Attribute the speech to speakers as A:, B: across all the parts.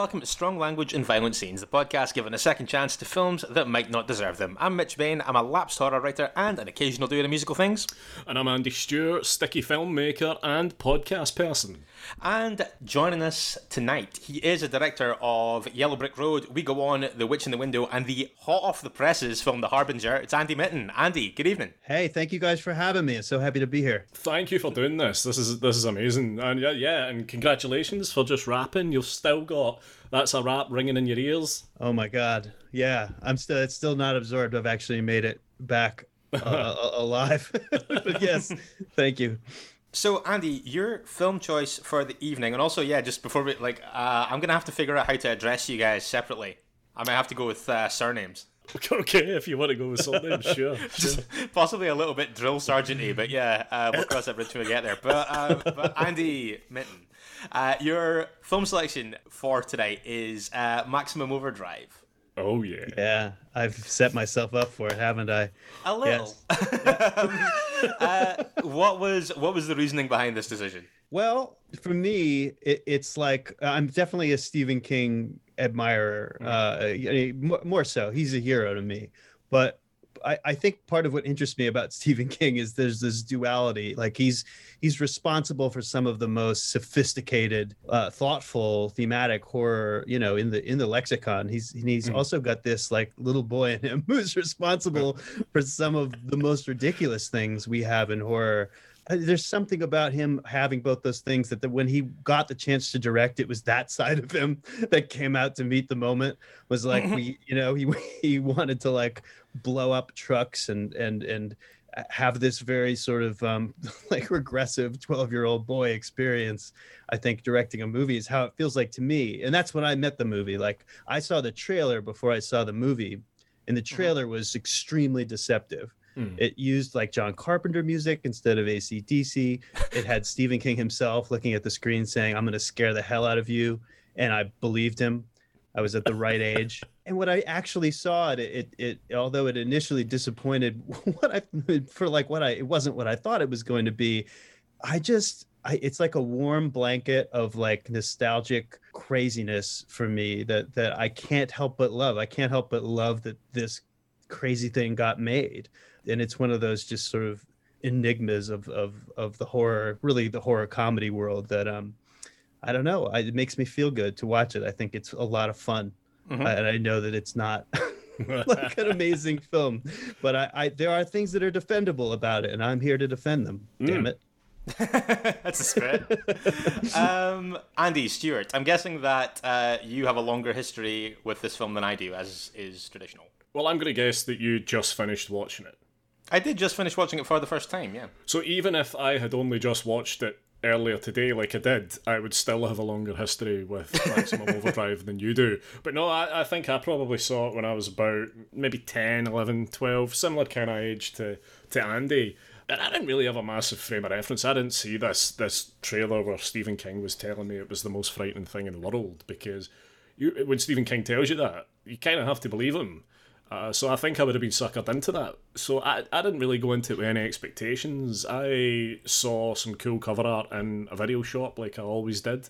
A: Welcome to Strong Language and Violent Scenes, the podcast giving a second chance to films that might not deserve them. I'm Mitch Bain, I'm a lapsed horror writer and an occasional doer of musical things.
B: And I'm Andy Stewart, sticky filmmaker and podcast person.
A: And joining us tonight, he is a director of Yellow Brick Road, We Go On, The Witch in the Window, and the hot off the presses film The Harbinger. It's Andy Mitton. Andy, good evening.
C: Hey, thank you guys for having me. I'm so happy to be here.
B: Thank you for doing this. This is this is amazing. And yeah, yeah, and congratulations for just rapping. You've still got that's a rap ringing in your ears.
C: Oh my god. Yeah, I'm still it's still not absorbed. I've actually made it back uh, alive. but yes, thank you.
A: So, Andy, your film choice for the evening, and also, yeah, just before we like, uh, I'm gonna have to figure out how to address you guys separately. I might have to go with uh, surnames.
B: Okay, if you want to go with surnames, sure.
A: just possibly a little bit drill sergeanty, but yeah, uh, we'll cross that bridge when we get there. But, uh, but Andy Mitton, uh, your film selection for today is uh, Maximum Overdrive.
B: Oh yeah.
C: Yeah, I've set myself up for it, haven't I?
A: A little. Yes. um, uh, what was what was the reasoning behind this decision?
C: Well, for me, it, it's like I'm definitely a Stephen King admirer. Mm-hmm. Uh, more so, he's a hero to me. But I, I think part of what interests me about Stephen King is there's this duality. Like he's he's responsible for some of the most sophisticated, uh, thoughtful, thematic horror, you know, in the in the lexicon. He's he's mm. also got this like little boy in him who's responsible for some of the most ridiculous things we have in horror uh, there's something about him having both those things that the, when he got the chance to direct it was that side of him that came out to meet the moment was like we you know he he wanted to like blow up trucks and and and have this very sort of um, like regressive 12 year old boy experience i think directing a movie is how it feels like to me and that's when i met the movie like i saw the trailer before i saw the movie and the mm-hmm. trailer was extremely deceptive Mm. It used like John Carpenter music instead of ACDC. It had Stephen King himself looking at the screen saying, I'm going to scare the hell out of you. And I believed him. I was at the right age. And what I actually saw, it, it, it, although it initially disappointed what I, for like what I, it wasn't what I thought it was going to be. I just, I, it's like a warm blanket of like nostalgic craziness for me that that I can't help but love. I can't help but love that this crazy thing got made and it's one of those just sort of enigmas of of of the horror, really the horror comedy world that um I don't know. I, it makes me feel good to watch it. I think it's a lot of fun, mm-hmm. and I know that it's not like an amazing film, but I, I, there are things that are defendable about it, and I'm here to defend them. Mm. Damn it.
A: That's a spirit. um, Andy Stewart, I'm guessing that uh, you have a longer history with this film than I do, as is traditional.
B: Well, I'm going to guess that you just finished watching it.
A: I did just finish watching it for the first time, yeah.
B: So even if I had only just watched it earlier today, like I did, I would still have a longer history with Maximum Overdrive than you do. But no, I, I think I probably saw it when I was about maybe 10, 11, 12, similar kind of age to, to Andy. And I didn't really have a massive frame of reference. I didn't see this this trailer where Stephen King was telling me it was the most frightening thing in the world because you, when Stephen King tells you that, you kind of have to believe him. Uh, so I think I would have been suckered into that. So I, I didn't really go into it with any expectations. I saw some cool cover art in a video shop like I always did,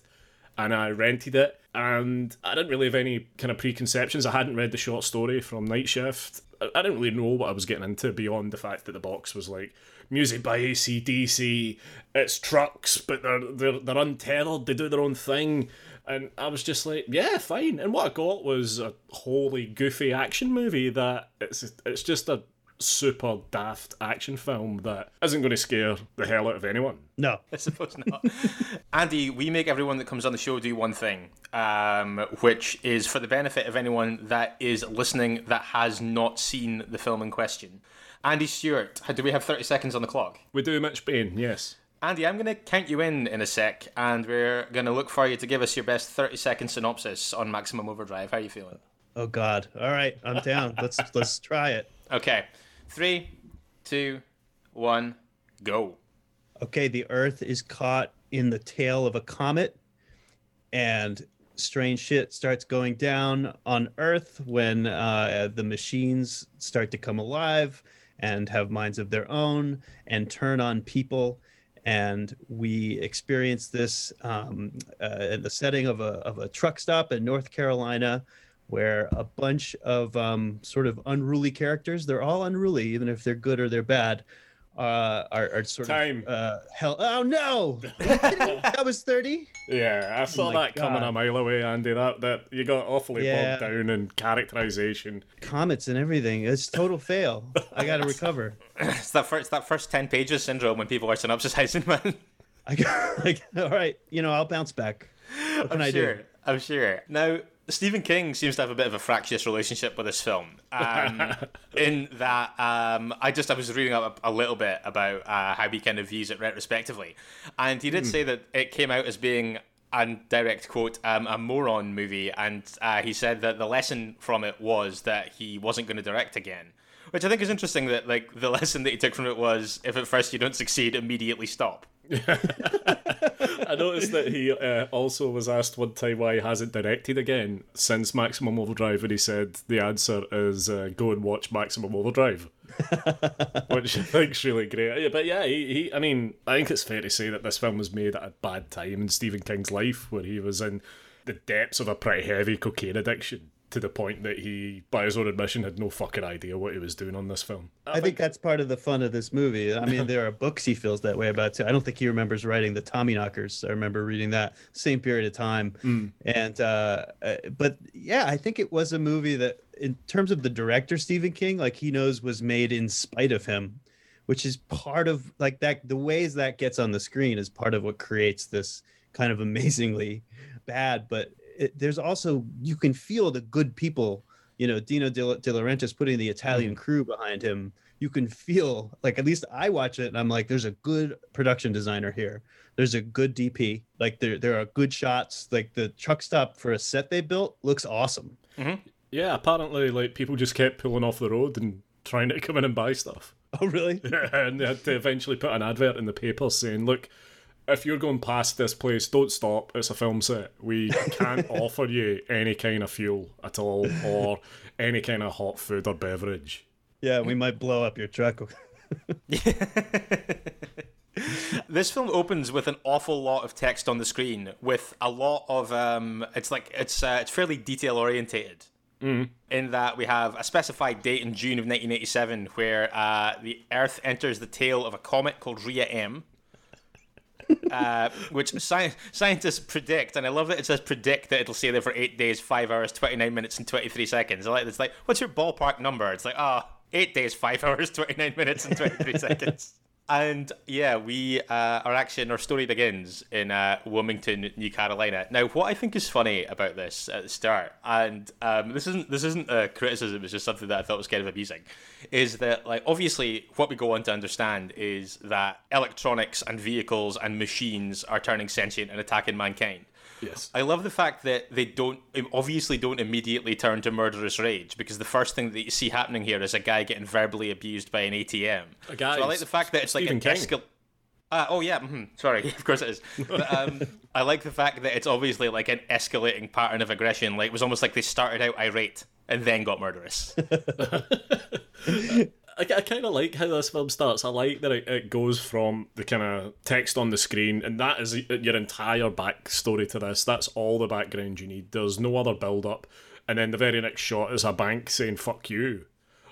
B: and I rented it. And I didn't really have any kind of preconceptions. I hadn't read the short story from Night Shift. I, I didn't really know what I was getting into beyond the fact that the box was like music by ACDC. It's trucks, but they're they're they're untethered. They do their own thing. And I was just like, yeah, fine. And what I got was a wholly goofy action movie that it's it's just a super daft action film that isn't going to scare the hell out of anyone.
C: No,
A: I suppose not. Andy, we make everyone that comes on the show do one thing, um, which is for the benefit of anyone that is listening that has not seen the film in question. Andy Stewart, do we have 30 seconds on the clock?
B: We do Mitch Bain, yes.
A: Andy, I'm going to count you in in a sec, and we're going to look for you to give us your best 30 second synopsis on Maximum Overdrive. How are you feeling?
C: Oh God! All right, I'm down. let's let's try it.
A: Okay, three, two, one, go.
C: Okay, the Earth is caught in the tail of a comet, and strange shit starts going down on Earth when uh, the machines start to come alive and have minds of their own and turn on people. And we experienced this um, uh, in the setting of a, of a truck stop in North Carolina, where a bunch of um, sort of unruly characters, they're all unruly, even if they're good or they're bad, uh, are, are sort
B: Time.
C: of uh, hell. Oh no, that was thirty.
B: Yeah, I saw
C: Oh my
B: that coming a
C: God.
B: mile away, Andy. That that you got awfully
C: Yeah.
B: bogged down in characterization.
C: Comets and everything. It's total fail. I got to recover.
A: It's that first that first 10 pages syndrome when people are synopsisizing, man.
C: I got. Like, all right, you know, I'll bounce back. What can
A: I'm
C: I
A: sure.
C: do?
A: I'm sure. Now, Stephen King seems to have a bit of a fractious relationship with this film. Um, in that, um, I just I was reading up a, a little bit about uh, how he kind of views it retrospectively, and he did say that it came out as being. And direct quote, um, a moron movie, and uh, he said that the lesson from it was that he wasn't going to direct again, which I think is interesting. That like the lesson that he took from it was, if at first you don't succeed, immediately stop.
B: I noticed that he uh, also was asked one time why he hasn't directed again since Maximum Overdrive, and he said the answer is uh, go and watch Maximum Overdrive, which I think's really great. Yeah, But yeah, he, he, I mean, I think it's fair to say that this film was made at a bad time in Stephen King's life, where he was in the depths of a pretty heavy cocaine addiction. To the point that he, by his own admission, had no fucking idea what he was doing on this film.
C: I think that's part of the fun of this movie. I mean, there are books he feels that way about too. I don't think he remembers writing the Tommyknockers. I remember reading that same period of time. And uh, uh, but yeah, I think it was a movie that, in terms of the director Stephen King, like he knows was made in spite of him, which is part of like that. The ways that gets on the screen is part of what creates this kind of amazingly bad, but it, there's also you can feel the good people you know dino de, de laurentiis putting the italian mm-hmm. crew behind him. You can feel like at least i watch it and i'm like there's a good production designer here. There's a good dp like there, there are good shots. Like the truck stop for a set they built looks awesome. Mm-hmm.
B: Yeah, apparently, like people just kept pulling off the road and trying to come in and buy stuff.
C: oh really?
B: And they had to eventually put an advert in the paper saying, "Look, if you're going past this place, don't stop. It's a film set. We can't offer you any kind of fuel at all, or any kind of hot food or beverage."
C: yeah we might blow up your truck
A: This film opens with an awful lot of text on the screen, with a lot of um, it's like it's uh, it's fairly detail orientated. In that we have a specified date in June of 1987, where uh, the Earth enters the tail of a comet called Rhea M. uh, which sci- scientists predict, and I love that it says predict that it'll stay there for eight days, five hours, twenty nine minutes, and twenty three seconds. I like it's like, what's your ballpark number? It's like, ah, eight days, five hours, twenty nine minutes, and twenty three seconds. And yeah, we uh, our action, our story begins in uh, Wilmington, New Carolina. Now, what I think is funny about this at the start, and um, this isn't this isn't a criticism, it's just something that I thought was kind of amusing, is that like obviously what we go on to understand is that electronics and vehicles and machines are turning sentient and attacking mankind.
B: Yes.
A: I love the fact that they don't obviously don't immediately turn to murderous rage because the first thing that you see happening here is a guy getting verbally abused by an ATM.
B: A guy-
A: so I like the fact that it's like an escal. Uh, oh yeah, mhm, sorry, of course it is. But, um, I like the fact that it's obviously like an escalating pattern of aggression. Like it was almost like they started out irate and then got murderous.
B: I, I kind of like how this film starts. I like that it, it goes from the kind of text on the screen, and that is your entire backstory to this. That's all the background you need. There's no other build up, and then the very next shot is a bank saying "fuck you."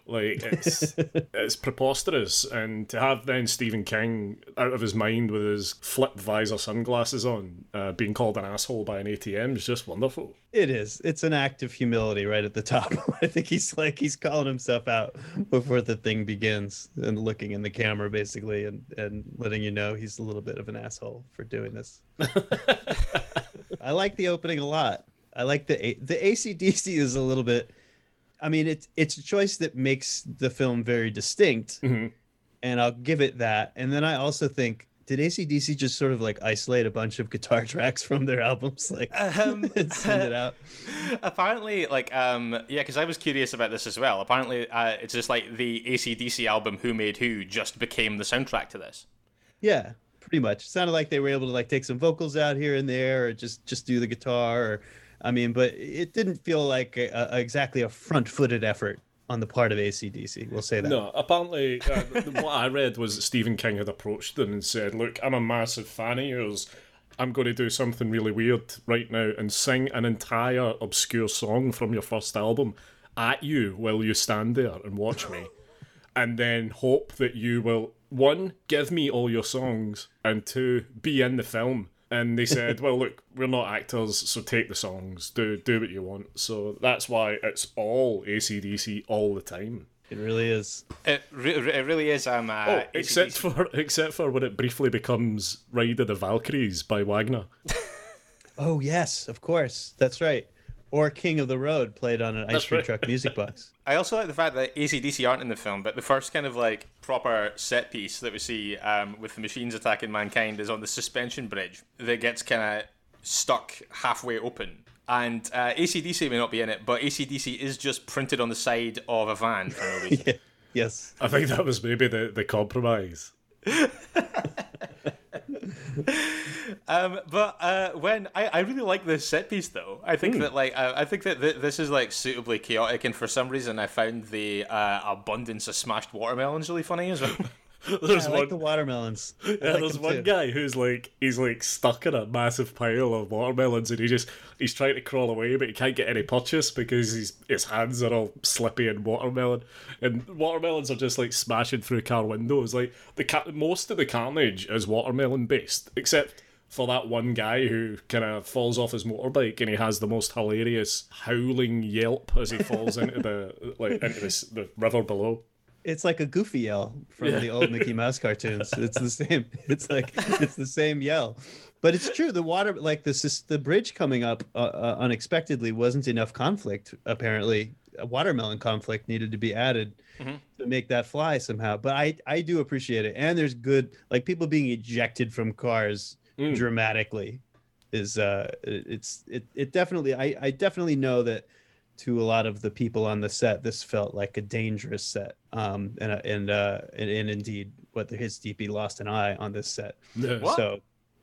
B: Like it's it's preposterous, and to have then Stephen King out of his mind with his flip visor sunglasses on, uh, being called an asshole by an ATM is just wonderful.
C: It is. It's an act of humility right at the top. I think he's like he's calling himself out before the thing begins and looking in the camera basically and and letting you know he's a little bit of an asshole for doing this. I like the opening a lot. I like the A- the ACDC is a little bit I mean, it's it's a choice that makes the film very distinct,
B: Mhm.
C: and I'll give it that. And then I also think, did ACDC just sort of like isolate a bunch of guitar tracks from their albums, like
A: Um,
C: and send it out?
A: Apparently, like, um, yeah, because I was curious about this as well. Apparently, uh, it's just like the ACDC album "Who Made Who" just became the soundtrack to this.
C: Yeah, pretty much. It sounded like they were able to like take some vocals out here and there, or just just do the guitar. Or, I mean, but it didn't feel like a, a, exactly a front-footed effort on the part of ACDC. We'll say that.
B: No, apparently, uh, what I read was that Stephen King had approached them and said, Look, I'm a massive fan of yours. I'm going to do something really weird right now and sing an entire obscure song from your first album at you while you stand there and watch me. and then hope that you will, one, give me all your songs, and two, be in the film. And they said, "Well, look, we're not actors, so take the songs, do do what you want." So that's why it's all ACDC all the time.
C: It really is.
A: It, re- it really is. Um, uh,
B: Oh, except
A: AC/DC.
B: for except for when it briefly becomes Ride of the Valkyries by Wagner.
C: Oh yes, of course. That's right. Or King of the Road played on an ice cream
B: right.
C: truck music box.
A: I also like the fact that ACDC aren't in the film, but the first kind of like proper set piece that we see um, with the machines attacking mankind is on the suspension bridge that gets kind of stuck halfway open. And uh, ACDC may not be in it, but ACDC is just printed on the side of a van for no reason.
C: Yeah. Yes.
B: I think that was maybe the, the compromise.
A: Um, but uh, when I, I really like this set piece though, I think that like I, I think that th- this is like suitably chaotic, and for some reason I found the uh, abundance of smashed watermelons really funny as well.
B: There's
C: I
B: one,
C: like the watermelons. I
B: yeah,
C: like
B: there's one
C: too.
B: guy who's like he's like stuck in a massive pile of watermelons, and he just he's trying to crawl away, but he can't get any purchase because his his hands are all slippy and watermelon, and watermelons are just like smashing through car windows. Like the most of the carnage is watermelon based, except for that one guy who kind of falls off his motorbike and he has the most hilarious howling yelp as he falls into the like into this, the river below.
C: It's like a goofy yell from
B: Yeah.
C: the old Mickey Mouse cartoons. It's the same. It's like it's the same yell. But it's true. The water, like this, is the bridge coming up uh, uh, unexpectedly wasn't enough conflict. Apparently, a watermelon conflict needed to be added to make that fly somehow. But I, I do appreciate it. And there's good, like people being ejected from cars
B: Mm.
C: dramatically is uh it- it's it, it definitely I, I definitely know that to a lot of the people on the set this felt like a dangerous set um and uh, and uh and, and indeed what the his DP lost an eye on this set
B: Yeah.
A: What?
C: so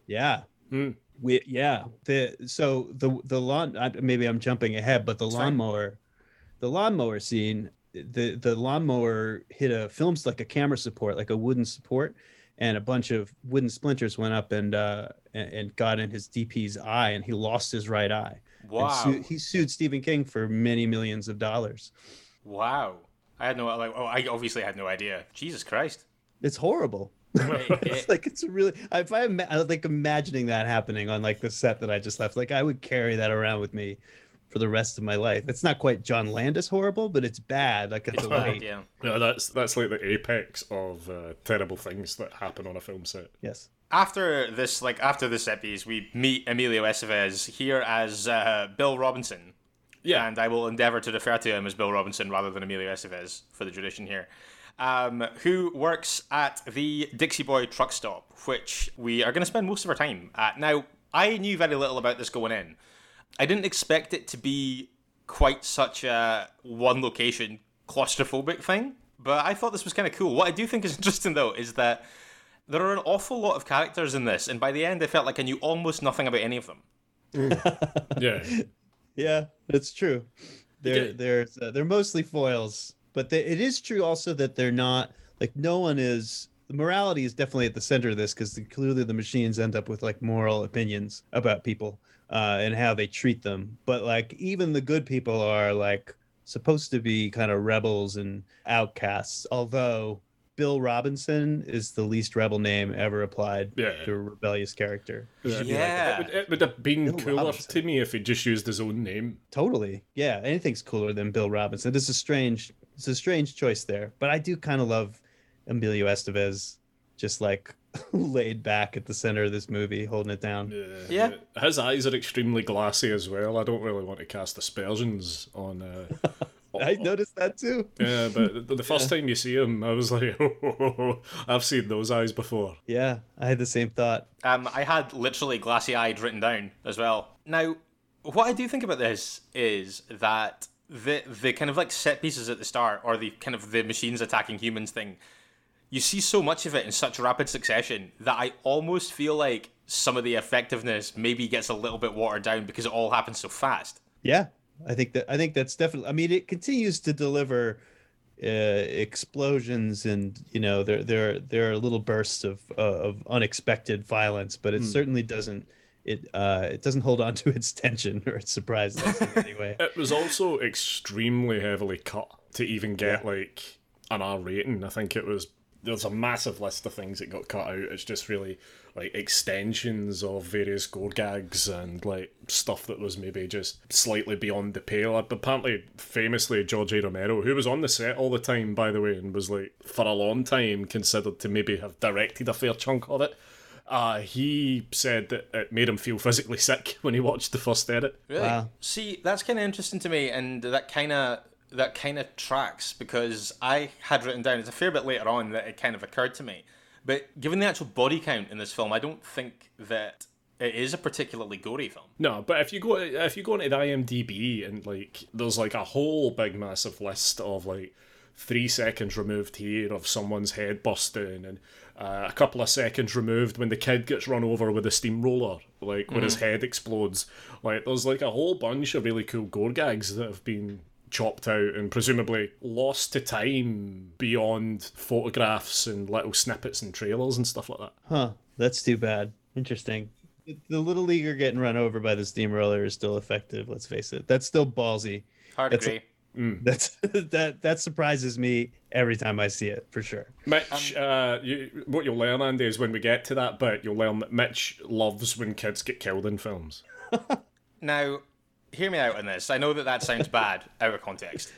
C: yeah
B: Hmm.
C: we yeah the so the the lawn maybe i'm jumping ahead but the
A: fine.
C: lawnmower the lawnmower scene the the lawnmower hit a films like a camera support like a wooden support and a bunch of wooden splinters went up and uh and, and got in his dp's eye and he lost his right eye And
A: Wow,
C: su- he sued stephen king for many millions of dollars
A: wow! I had no like. Oh, I obviously had no idea. Jesus Christ!
C: it's horrible it's like it's really if i ima- I like imagining that happening on like the set that i just left like i would carry that around with me for the rest of my life it's not quite john landis horrible but it's bad like it's,
A: It's bad, yeah.
B: Yeah, that's that's like the apex of uh, terrible things that happen on a film set.
C: yes
A: After this, like after this set piece, we meet Emilio Estevez here as uh, Bill Robinson.
B: Yeah.
A: and I will endeavor to refer to him as Bill Robinson rather than Emilio Estevez for the tradition here. Um, who works at the Dixie Boy truck stop, which we are going to spend most of our time at. Now, I knew very little about this going in. I didn't expect it to be quite such a one location claustrophobic thing, but I thought this was kind of cool. What I do think is interesting though is that there are an awful lot of characters in this, and by the end, I felt like I knew almost nothing about any of them.
B: Yeah.
C: yeah that's true they're
B: Yeah.
C: they're uh, they're mostly foils but they, it is true also that they're not like no one is the morality is definitely at the center of this because clearly the machines end up with like moral opinions about people uh, and how they treat them but like even the good people are like supposed to be kind of rebels and outcasts although bill robinson is the least rebel name ever applied
B: Yeah.
C: to a rebellious character He should be like,
A: Yeah.
B: It would, it would have been
C: Bill
B: cooler
C: Robinson.
B: to me if he just used his own name.
C: Totally. Yeah, anything's cooler than Bill Robinson. It's a strange it's a strange choice there. But I do kind of love Emilio Estevez just like laid back at the center of this movie, holding it down.
A: Yeah.
B: His eyes are extremely glassy as well. I don't really want to cast aspersions on uh,
C: I noticed that too.
B: Yeah, but the, the first time you see him, I was like, oh, I've seen those eyes before.
C: Yeah, I had the same thought.
A: Um, I had literally glassy eyed written down as well. Now, what I do think about this is that the the kind of like set pieces at the start, or the kind of the machines attacking humans thing, you see so much of it in such rapid succession that I almost feel like some of the effectiveness maybe gets a little bit watered down because it all happens so fast.
C: Yeah, I think that I think that's definitely. I mean, it continues to deliver uh, explosions, and you know, there there there are little bursts of uh, of unexpected violence, but it certainly doesn't. It uh, it doesn't hold on to its tension or its surprises in any way.
B: It was also extremely heavily cut to even get like an R rating. I think it was there's a massive list of things that got cut out. It's just really like extensions of various gore gags and like stuff that was maybe just slightly beyond the pale. But apparently, famously, George A. Romero, who was on the set all the time, by the way, and was like for a long time considered to maybe have directed a fair chunk of it. Uh, he said that it made him feel physically sick when he watched the first edit.
A: Really?
C: Wow.
A: See, that's kind of interesting to me, and that kind of that kind of tracks because I had written down it's a fair bit later on that it kind of occurred to me. But given the actual body count in this film, I don't think that it is a particularly gory film.
B: No, but if you go if you go into the IMDb and like there's like a whole big massive list of like three seconds removed here of someone's head busting and uh, a couple of seconds removed when the kid gets run over with a steamroller, like when his head explodes. Like there's like a whole bunch of really cool gore gags that have been chopped out and presumably lost to time beyond photographs and little snippets and trailers and stuff like that.
C: Huh? That's too bad. Interesting. The- The little leaguer getting run over by the steamroller is still effective. Let's face it. That's still ballsy.
A: Hard
C: That's
A: agree.
C: That's that that surprises me every time I see it for sure.
B: Mitch, uh, you, what you'll learn, Andy, is when we get to that bit, you'll learn that Mitch loves when kids get killed in films.
A: Now, hear me out on this. I know that that sounds bad out of context.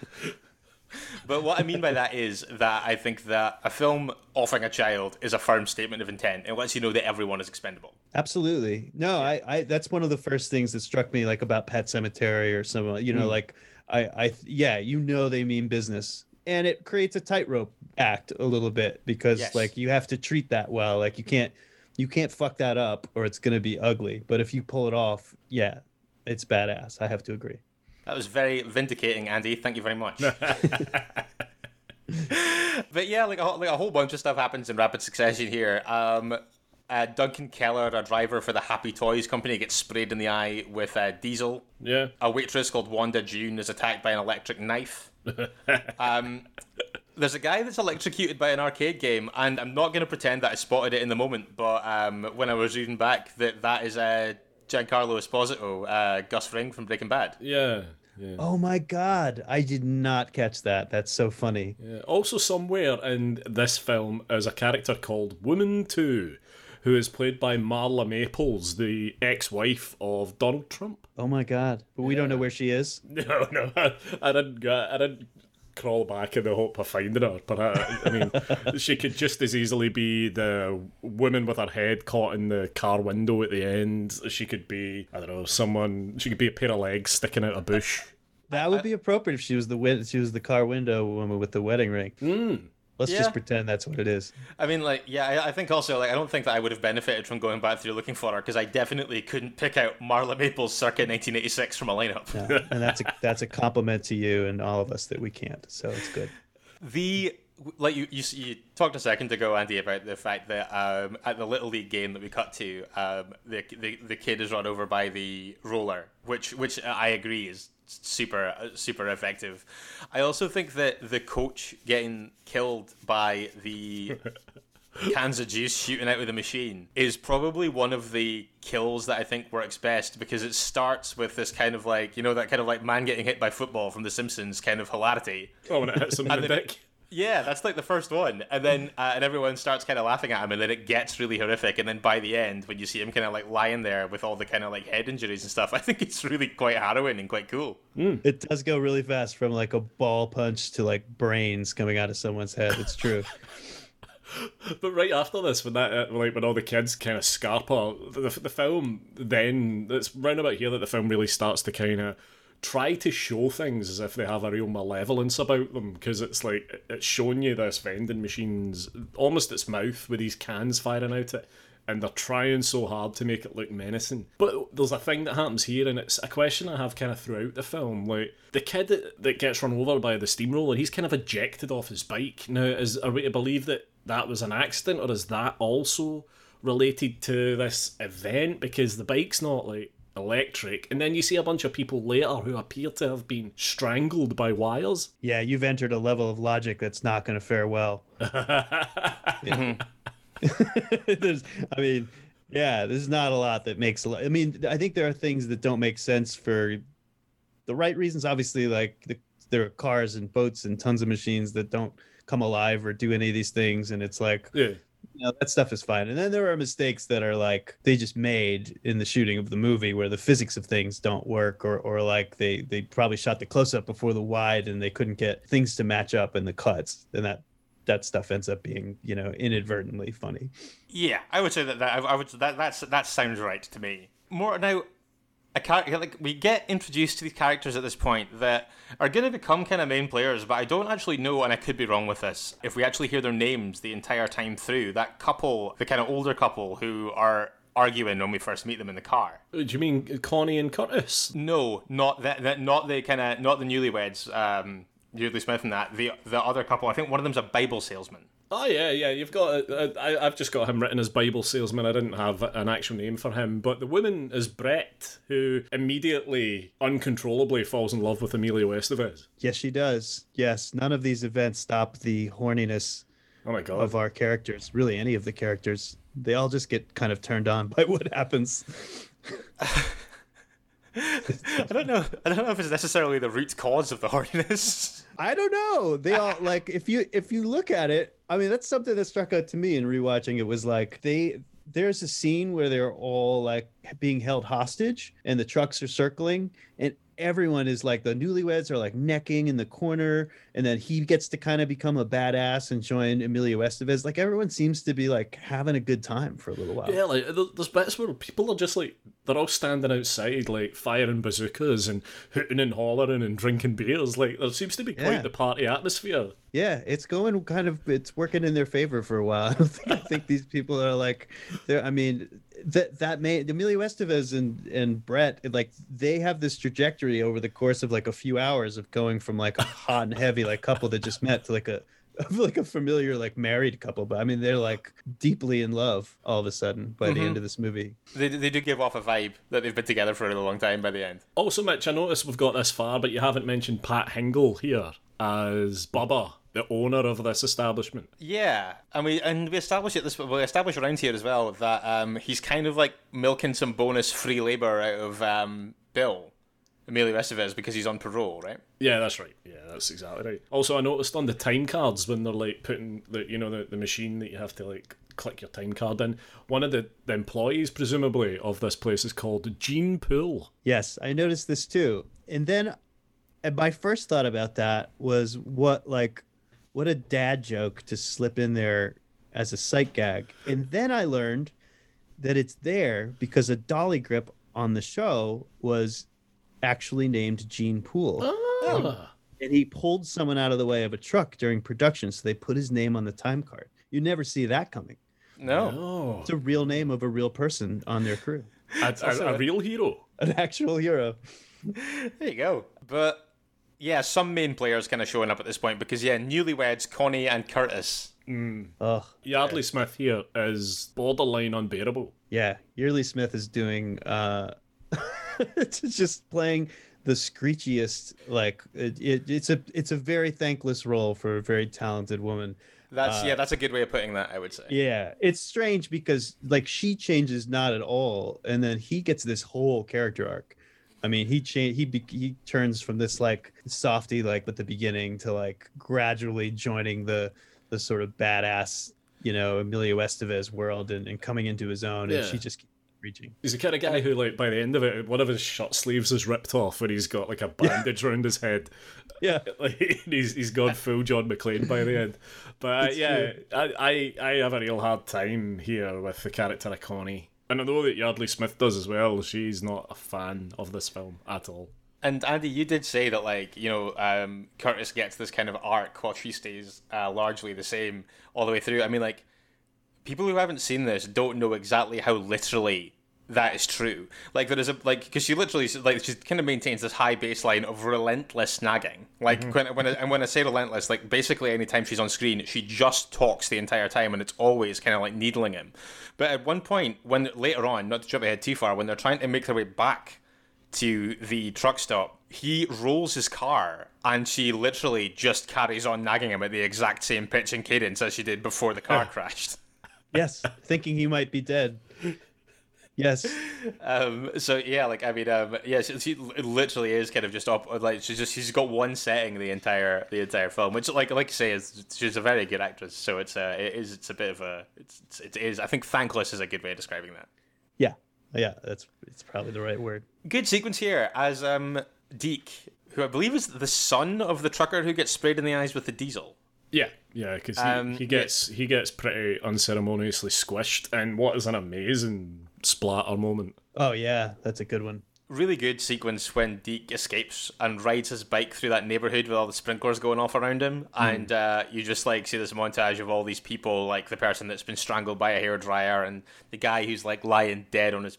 A: But what I mean by that is that I think that a film offering a child is a firm statement of intent. It lets you know that everyone is expendable.
C: Absolutely. No, I, I that's one of the first things that struck me like about Pet Sematary or some you know mm. like I I yeah, you know they mean business. And it creates a tightrope act a little bit because
A: Yes.
C: like you have to treat that well. Like you can't you can't fuck that up or it's going to be ugly. But if you pull it off, yeah, it's badass. I have to agree.
A: That was very vindicating, Andy. Thank you very much. but yeah, like a, whole- like a whole bunch of stuff happens in rapid succession here. Um, uh, Duncan Keller, a driver for the Happy Toys company, gets sprayed in the eye with uh, diesel.
B: Yeah.
A: A waitress called Wanda June is attacked by an electric knife. um, there's a guy that's electrocuted by an arcade game, and I'm not going to pretend that I spotted it in the moment, but um, when I was reading back, that that is uh, Giancarlo Esposito, uh, Gus Fring from Breaking Bad.
B: Yeah. Yeah.
C: Oh my god, I did not catch that. That's so funny.
B: Yeah. Also, somewhere in this film is a character called Woman 2, who is played by Marla Maples, the ex wife of Donald Trump.
C: Oh my god. But we don't know where she is.
B: No, no, I, I didn't. go- I didn't crawl back in the hope of finding her. But I, I mean, she could just as easily be the woman with her head caught in the car window at the end. She could be, I don't know, someone. She could be a pair of legs sticking out a bush.
C: That would be appropriate if she was the win- she was the car window woman with the wedding ring. Hmm. Let's
A: Yeah.
C: just pretend that's what it is.
A: I mean, like, yeah, I, I think also, like, I don't think that I would have benefited from going back through looking for her because I definitely couldn't pick out Marla Maples circa 1986 from a lineup.
C: And that's a that's a compliment to you and all of us that we can't. So it's good.
A: The like you, you you talked a second ago, Andy, about the fact that um, at the little league game that we cut to, um, the, the the kid is run over by the roller, which which I agree is super uh, super effective. I also think that the coach getting killed by the cans of juice shooting out of the machine is probably one of the kills that I think works best because it starts with this kind of like you know that kind of like man getting hit by football from The Simpsons kind of hilarity.
B: Oh, when it hits him in the dick.
A: Yeah, that's like the first one, and then uh, and everyone starts kind of laughing at him, and then it gets really horrific, and then by the end, when you see him kind of like lying there with all the kind of like head injuries and stuff, I think it's really quite harrowing and quite cool.
C: It does go really fast from like a ball punch to like brains coming out of someone's head. It's true.
B: But right after this, when that uh, like when all the kids kind of scarper, the, the film then it's round about here that the film really starts to kind of try to show things as if they have a real malevolence about them because it's like it's showing you this vending machine's almost its mouth with these cans firing out it and they're trying so hard to make it look menacing. But there's a thing that happens here, and it's a question I have kind of throughout the film. Like the kid that, gets run over by the steamroller, he's kind of ejected off his bike. Now, is are we to believe that that was an accident, or is that also related to this event? Because the bike's not like electric, and then you see a bunch of people later who appear to have been strangled by wires.
C: Yeah, you've entered a level of logic that's not going to fare well. there's, I mean, yeah, there's not a lot that makes a lot. I mean, I think there are things that don't make sense for the right reasons. Obviously, like the, there are cars and boats and tons of machines that don't come alive or do any of these things, and it's like,
B: Yeah.
C: You know, that stuff is fine. And then there are mistakes that are like they just made in the shooting of the movie where the physics of things don't work, or or like they they probably shot the close up before the wide and they couldn't get things to match up in the cuts, and that that stuff ends up being you know inadvertently funny.
A: Yeah, I would say that that I would that that's that sounds right to me. More now, a character like we get introduced to these characters at this point that are going to become kind of main players, but I don't actually know, and I could be wrong with this. If we actually hear their names the entire time through, that couple, the kind of older couple who are arguing when we first meet them in the car.
B: Do you mean Connie and Curtis?
A: No, not that, that not the kind of not the newlyweds. Um, Yeardley Smith and that the the other couple. I think one of them's a Bible salesman.
B: Oh yeah, yeah. You've got. Uh, I, I've just got him written as Bible salesman. I didn't have an actual name for him, but the woman is Brett, who immediately, uncontrollably falls in love with Emilio Estevez.
C: Yes, she does. Yes, none of these events stop the horniness
B: Oh my god!
C: of our characters. Really, any of the characters. They all just get kind of turned on by what happens.
A: I don't know. I don't know if it's necessarily the root cause of the horniness.
C: I don't know. They all like if you if you look at it, I mean that's something that struck out to me in rewatching it was like they there's a scene where they're all like being held hostage and the trucks are circling and everyone is like the newlyweds are like necking in the corner and then he gets to kind of become a badass and join Emilio Estevez like everyone seems to be like having a good time for a little while
B: Yeah, like th- there's bits where people are just like they're all standing outside, like firing bazookas and hooting and hollering and drinking beers. Like there seems to be quite
C: Yeah.
B: the party atmosphere.
C: Yeah, it's going kind of it's working in their favor for a while. I think I think these people are like they're I mean that that may Emilio Estevez and and Brett like they have this trajectory over the course of like a few hours of going from like a hot and heavy like couple that just met to like a like a familiar like married couple but I mean they're like deeply in love all of a sudden by the end mm-hmm. of this movie.
A: they they do give off a vibe that they've been together for a really long time by the end.
B: Also, Mitch, I noticed we've got this far, but you haven't mentioned Pat Hingle here as Bubba, the owner of this establishment.
A: Yeah, and we and we establish it this we establish around here as well that um, he's kind of like milking some bonus free labor out of um, Bill Emilio Estevez because he's on parole, right?
B: Yeah, that's right. Yeah, that's exactly right. Also, I noticed on the time cards when they're like putting the you know the, the machine that you have to like click your time card in, one of the, the employees presumably of this place is called Gene Pool.
C: Yes, I noticed this too. And then and my first thought about that was what like what a dad joke to slip in there as a sight gag. And then I learned that it's there because a dolly grip on the show was actually named Gene Poole.
B: Ah.
C: And he pulled someone out of the way of a truck during production, so they put his name on the time card. You never see that coming.
A: No,
B: Oh,
C: It's a real name of a real person on their crew,
B: a, a, a real hero.
C: an actual hero.
A: there you go. But yeah, some main players kind of showing up at this point because yeah, newlyweds Connie and Curtis.
C: Ugh.
B: Yeardley Smith here is borderline unbearable.
C: Yeah, Yeardley Smith is doing uh it's just playing the screechiest like it, it, it's a it's a very thankless role for a very talented woman.
A: That's yeah, that's a good way of putting that. I would say.
C: Yeah, it's strange because like she changes not at all and then he gets this whole character arc. I mean, he change he be- he turns from this like softy like at the beginning to like gradually joining the the sort of badass, you know, Emilio Estevez world and, and coming into his own and
B: Yeah.
C: she just keeps reaching.
B: He's the kind of guy who, like, by the end of it, one of his shirt sleeves is ripped off and he's got like a bandage around his head.
C: Yeah.
B: Like he's he's gone full John McClane by the end. But uh, yeah, I, I I have a real hard time here with the character of Connie. And I know that Yeardley Smith does as well. She's not a fan of this film at all.
A: And Andy, you did say that, like, you know, um, Curtis gets this kind of arc while she stays uh, largely the same all the way through. I mean, like, people who haven't seen this don't know exactly how literally that is true. Like there is a like because she literally like she kind of maintains this high baseline of relentless nagging. Like mm-hmm. when when I, and when I say relentless, like basically anytime she's on screen, she just talks the entire time, and it's always kind of like needling him. But at one point, when later on, not to jump ahead too far, when they're trying to make their way back to the truck stop, he rolls his car, and she literally just carries on nagging him at the exact same pitch and cadence as she did before the car crashed.
C: Yes, thinking he might be dead. Yes.
A: Um, so yeah, like I mean, um, yeah, she, she, literally is kind of just up. Like she's just she's got one setting the entire the entire film, which like like you say is she's a very good actress. So it's uh, it is it's a bit of a it's, it's I think thankless is a good way of describing that.
C: Yeah, yeah, that's it's probably the right word.
A: Good sequence here as um Deke, who I believe is the son of the trucker who gets sprayed in the eyes with the diesel.
B: Yeah, yeah, because he, um, he gets he gets pretty unceremoniously squished, and what is an amazing splatter moment.
C: Oh yeah, that's a good one.
A: Really good sequence when Deke escapes and rides his bike through that neighborhood with all the sprinklers going off around him, mm. and uh, you just like see this montage of all these people, like the person that's been strangled by a hair dryer, and the guy who's like lying dead on his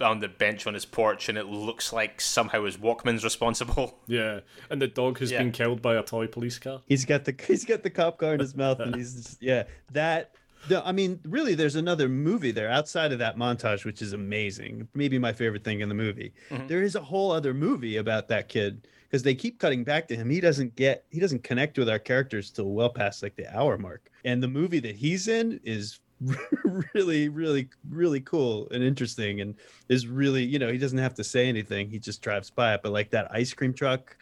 A: on the bench on his porch, and it looks like somehow his Walkman's responsible.
B: Yeah, and the dog has yeah. been killed by a toy police car.
C: He's got the he's got the cop car in his mouth, and he's just, yeah that I mean, really, there's another movie there outside of that montage, which is amazing. Maybe my favorite thing in the movie. Mm-hmm. There is a whole other movie about that kid because they keep cutting back to him. He doesn't get, he doesn't connect with our characters till well past like the hour mark. And the movie that he's in is really, really, really cool and interesting, and is really, you know, he doesn't have to say anything. He just drives by it. But like that ice cream truck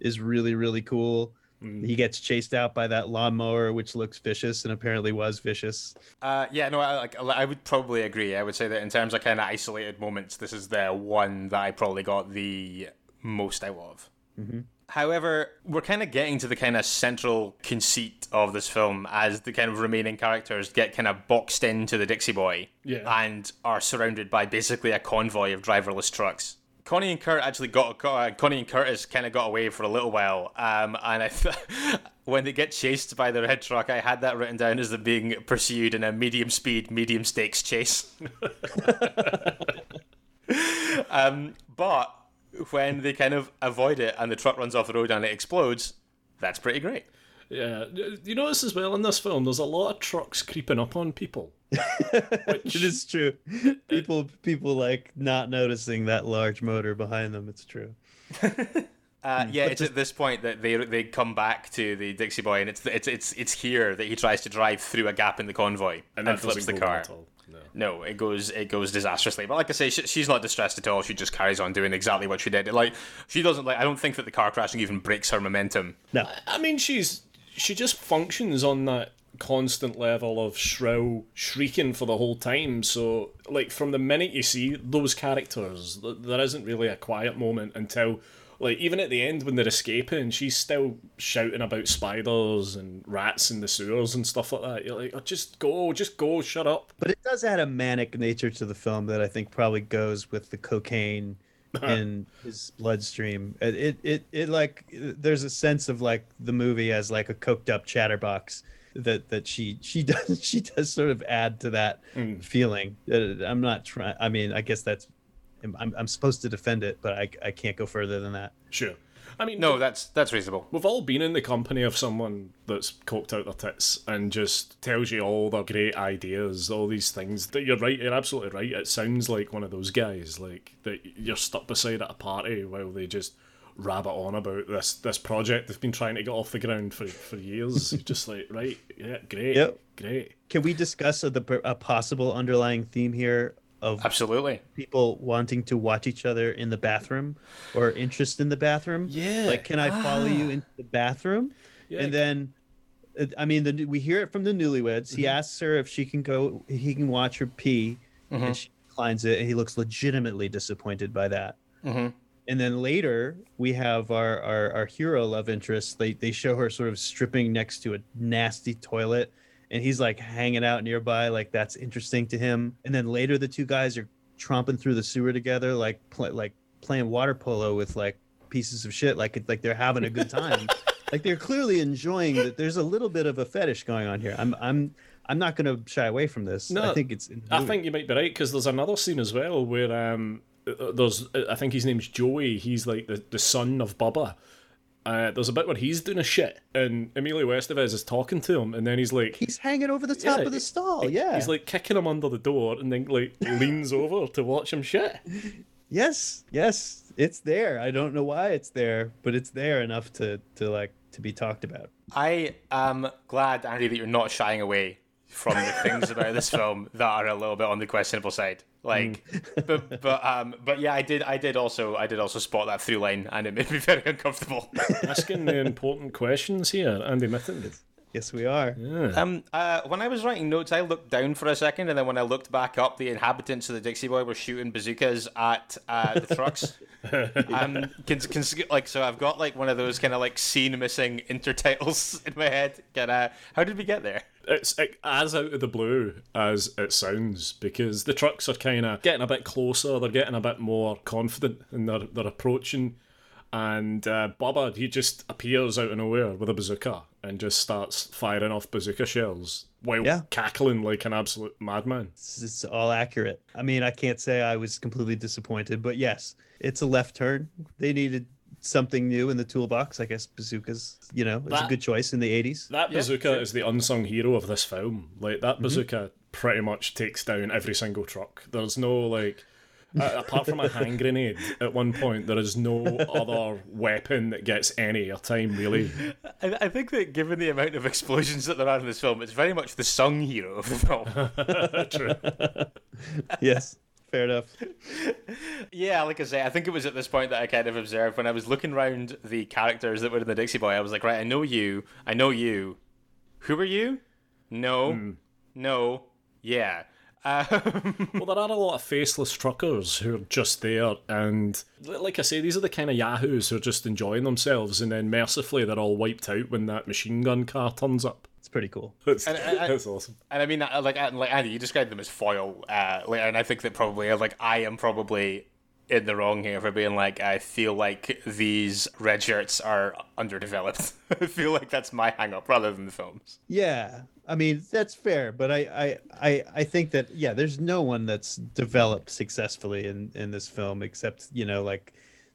C: is really, really cool. Mm. He gets chased out by that lawnmower, which looks vicious and apparently was vicious.
A: Uh, yeah, no, I, like, I would probably agree. I would say that in terms of kind of isolated moments, this is the one that I probably got the most out of. Mm-hmm. However, we're kind of getting to the kind of central conceit of this film as the kind of remaining characters get kind of boxed into the Dixie Boy
B: yeah.
A: and are surrounded by basically a convoy of driverless trucks. Connie and Kurt actually got uh, Connie and Curtis kind of got away for a little while, um, and I th- when they get chased by the red truck, I had that written down as them being pursued in a medium speed, medium stakes chase. um, but when they kind of avoid it and the truck runs off the road and it explodes, that's pretty great.
B: Yeah, you notice as well in this film, there's a lot of trucks creeping up on people.
C: Which... it is true. People, people like not noticing that large motor behind them. It's true.
A: Uh, yeah, it's just... at this point that they they come back to the Dixie Boy, and it's it's it's it's here that he tries to drive through a gap in the convoy and, and flips the car. No. no. it goes it goes disastrously. But like I say, she, she's not distressed at all. She just carries on doing exactly what she did. Like she doesn't like. I don't think that the car crashing even breaks her momentum.
C: No,
B: I mean she's she just functions on that constant level of shrill shrieking for the whole time. So, like, from the minute you see those characters, there isn't really a quiet moment until, like, even at the end when they're escaping, she's still shouting about spiders and rats in the sewers and stuff like that. You're like, oh, just go, just go, shut up.
C: But it does add a manic nature to the film that I think probably goes with the cocaine in his bloodstream. It, it, it, it, like, there's a sense of like the movie as like a coked up chatterbox that that she she does she does sort of add to that mm. feeling. I'm not trying. I mean, I guess that's I'm I'm supposed to defend it, but I I can't go further than that.
B: Sure. I mean,
A: no, that's that's reasonable.
B: We've all been in the company of someone that's coked out their tits and just tells you all their great ideas, all these things. That you're right, you're absolutely right. It sounds like one of those guys, like that you're stuck beside at a party while they just rabbit on about this this project they've been trying to get off the ground for, for years. just like, right, yeah, great, yep. great.
C: Can we discuss a, the, a possible underlying theme here of
A: absolutely
C: people wanting to watch each other in the bathroom or interest in the bathroom?
B: Yeah,
C: like, can I follow you ah. into the bathroom? Yeah. And then I mean, the, we hear it from the newlyweds. Mm-hmm. He asks her if she can go, he can watch her pee, mm-hmm. and she declines it, and he looks legitimately disappointed by that.
A: Mm-hmm
C: and then later we have our, our our hero love interest they they show her sort of stripping next to a nasty toilet and he's like hanging out nearby like that's interesting to him and then later the two guys are tromping through the sewer together like play, like playing water polo with like pieces of shit like it, like they're having a good time. like they're clearly enjoying that. There's a little bit of a fetish going on here. I'm I'm I'm not going to shy away from this.
B: No,
C: I think it's.
B: I think you might be right because there's another scene as well where um, uh, there's I think his name's Joey. He's like the, the son of Bubba. Uh, there's a bit where he's doing a shit, and Emilio Estevez is talking to him, and then he's like,
C: he's hanging over the top
B: Yeah,
C: of the stall. Yeah.
B: he's like kicking him under the door, and then like leans over to watch him shit.
C: yes, yes, it's there. I don't know why it's there, but it's there enough to to like to be talked about.
A: I am glad, Andy, that you're not shying away from the things about this film that are a little bit on the questionable side. Like, but but um, but yeah, I did I did also I did also spot that through line, and it made me very uncomfortable.
B: Asking the important questions here, Andy Mitton.
C: Yes, we are.
A: Um, uh, when I was writing notes, I looked down for a second, and then when I looked back up, the inhabitants of the Dixie Boy were shooting bazookas at uh, the trucks. um, can, can, like so, I've got like one of those kind of like scene missing intertitles in my head. Can, uh, how did we get there?
B: It's like, as out of the blue as it sounds because the trucks are kind of getting a bit closer. They're getting a bit more confident in their their approaching. And uh, Bubba, he just appears out of nowhere with a bazooka and just starts firing off bazooka shells while
C: Yeah.
B: cackling like an absolute madman.
C: It's, it's all accurate. I mean, I can't say I was completely disappointed, but yes, it's a left turn. They needed something new in the toolbox. I guess bazookas, you know, it's a good choice in the 80s.
B: That bazooka is the unsung hero of this film. Like that mm-hmm. bazooka pretty much takes down every single truck. There's no like. Uh, apart from a hand grenade at one point, there is no other weapon that gets any airtime, really.
A: I, I think that given the amount of explosions that there are in this film, it's very much the sung hero of the film.
B: True.
C: yes, fair enough.
A: Yeah, like I say, I think it was at this point that I kind of observed when I was looking around the characters that were in the Dixie Boy. I was like, right, I know you, I know you. Who are you? No, no, yeah. Um,
B: Well, there are a lot of faceless truckers who are just there, and like I say, these are the kind of yahoos who are just enjoying themselves, and then mercifully they're all wiped out when that machine gun car turns up.
C: It's pretty cool.
B: That's,
A: And I- I-
B: that's awesome.
A: and I mean, uh, like, uh, like Andy, you described them as foil, uh, and I think that probably, uh, like, I am probably in the wrong here for being like, I feel like these red shirts are underdeveloped. I feel like that's my hang up rather than the films.
C: Yeah, I mean that's fair, but I, I, I, I think that yeah, there's no one that's developed successfully in in this film except you know like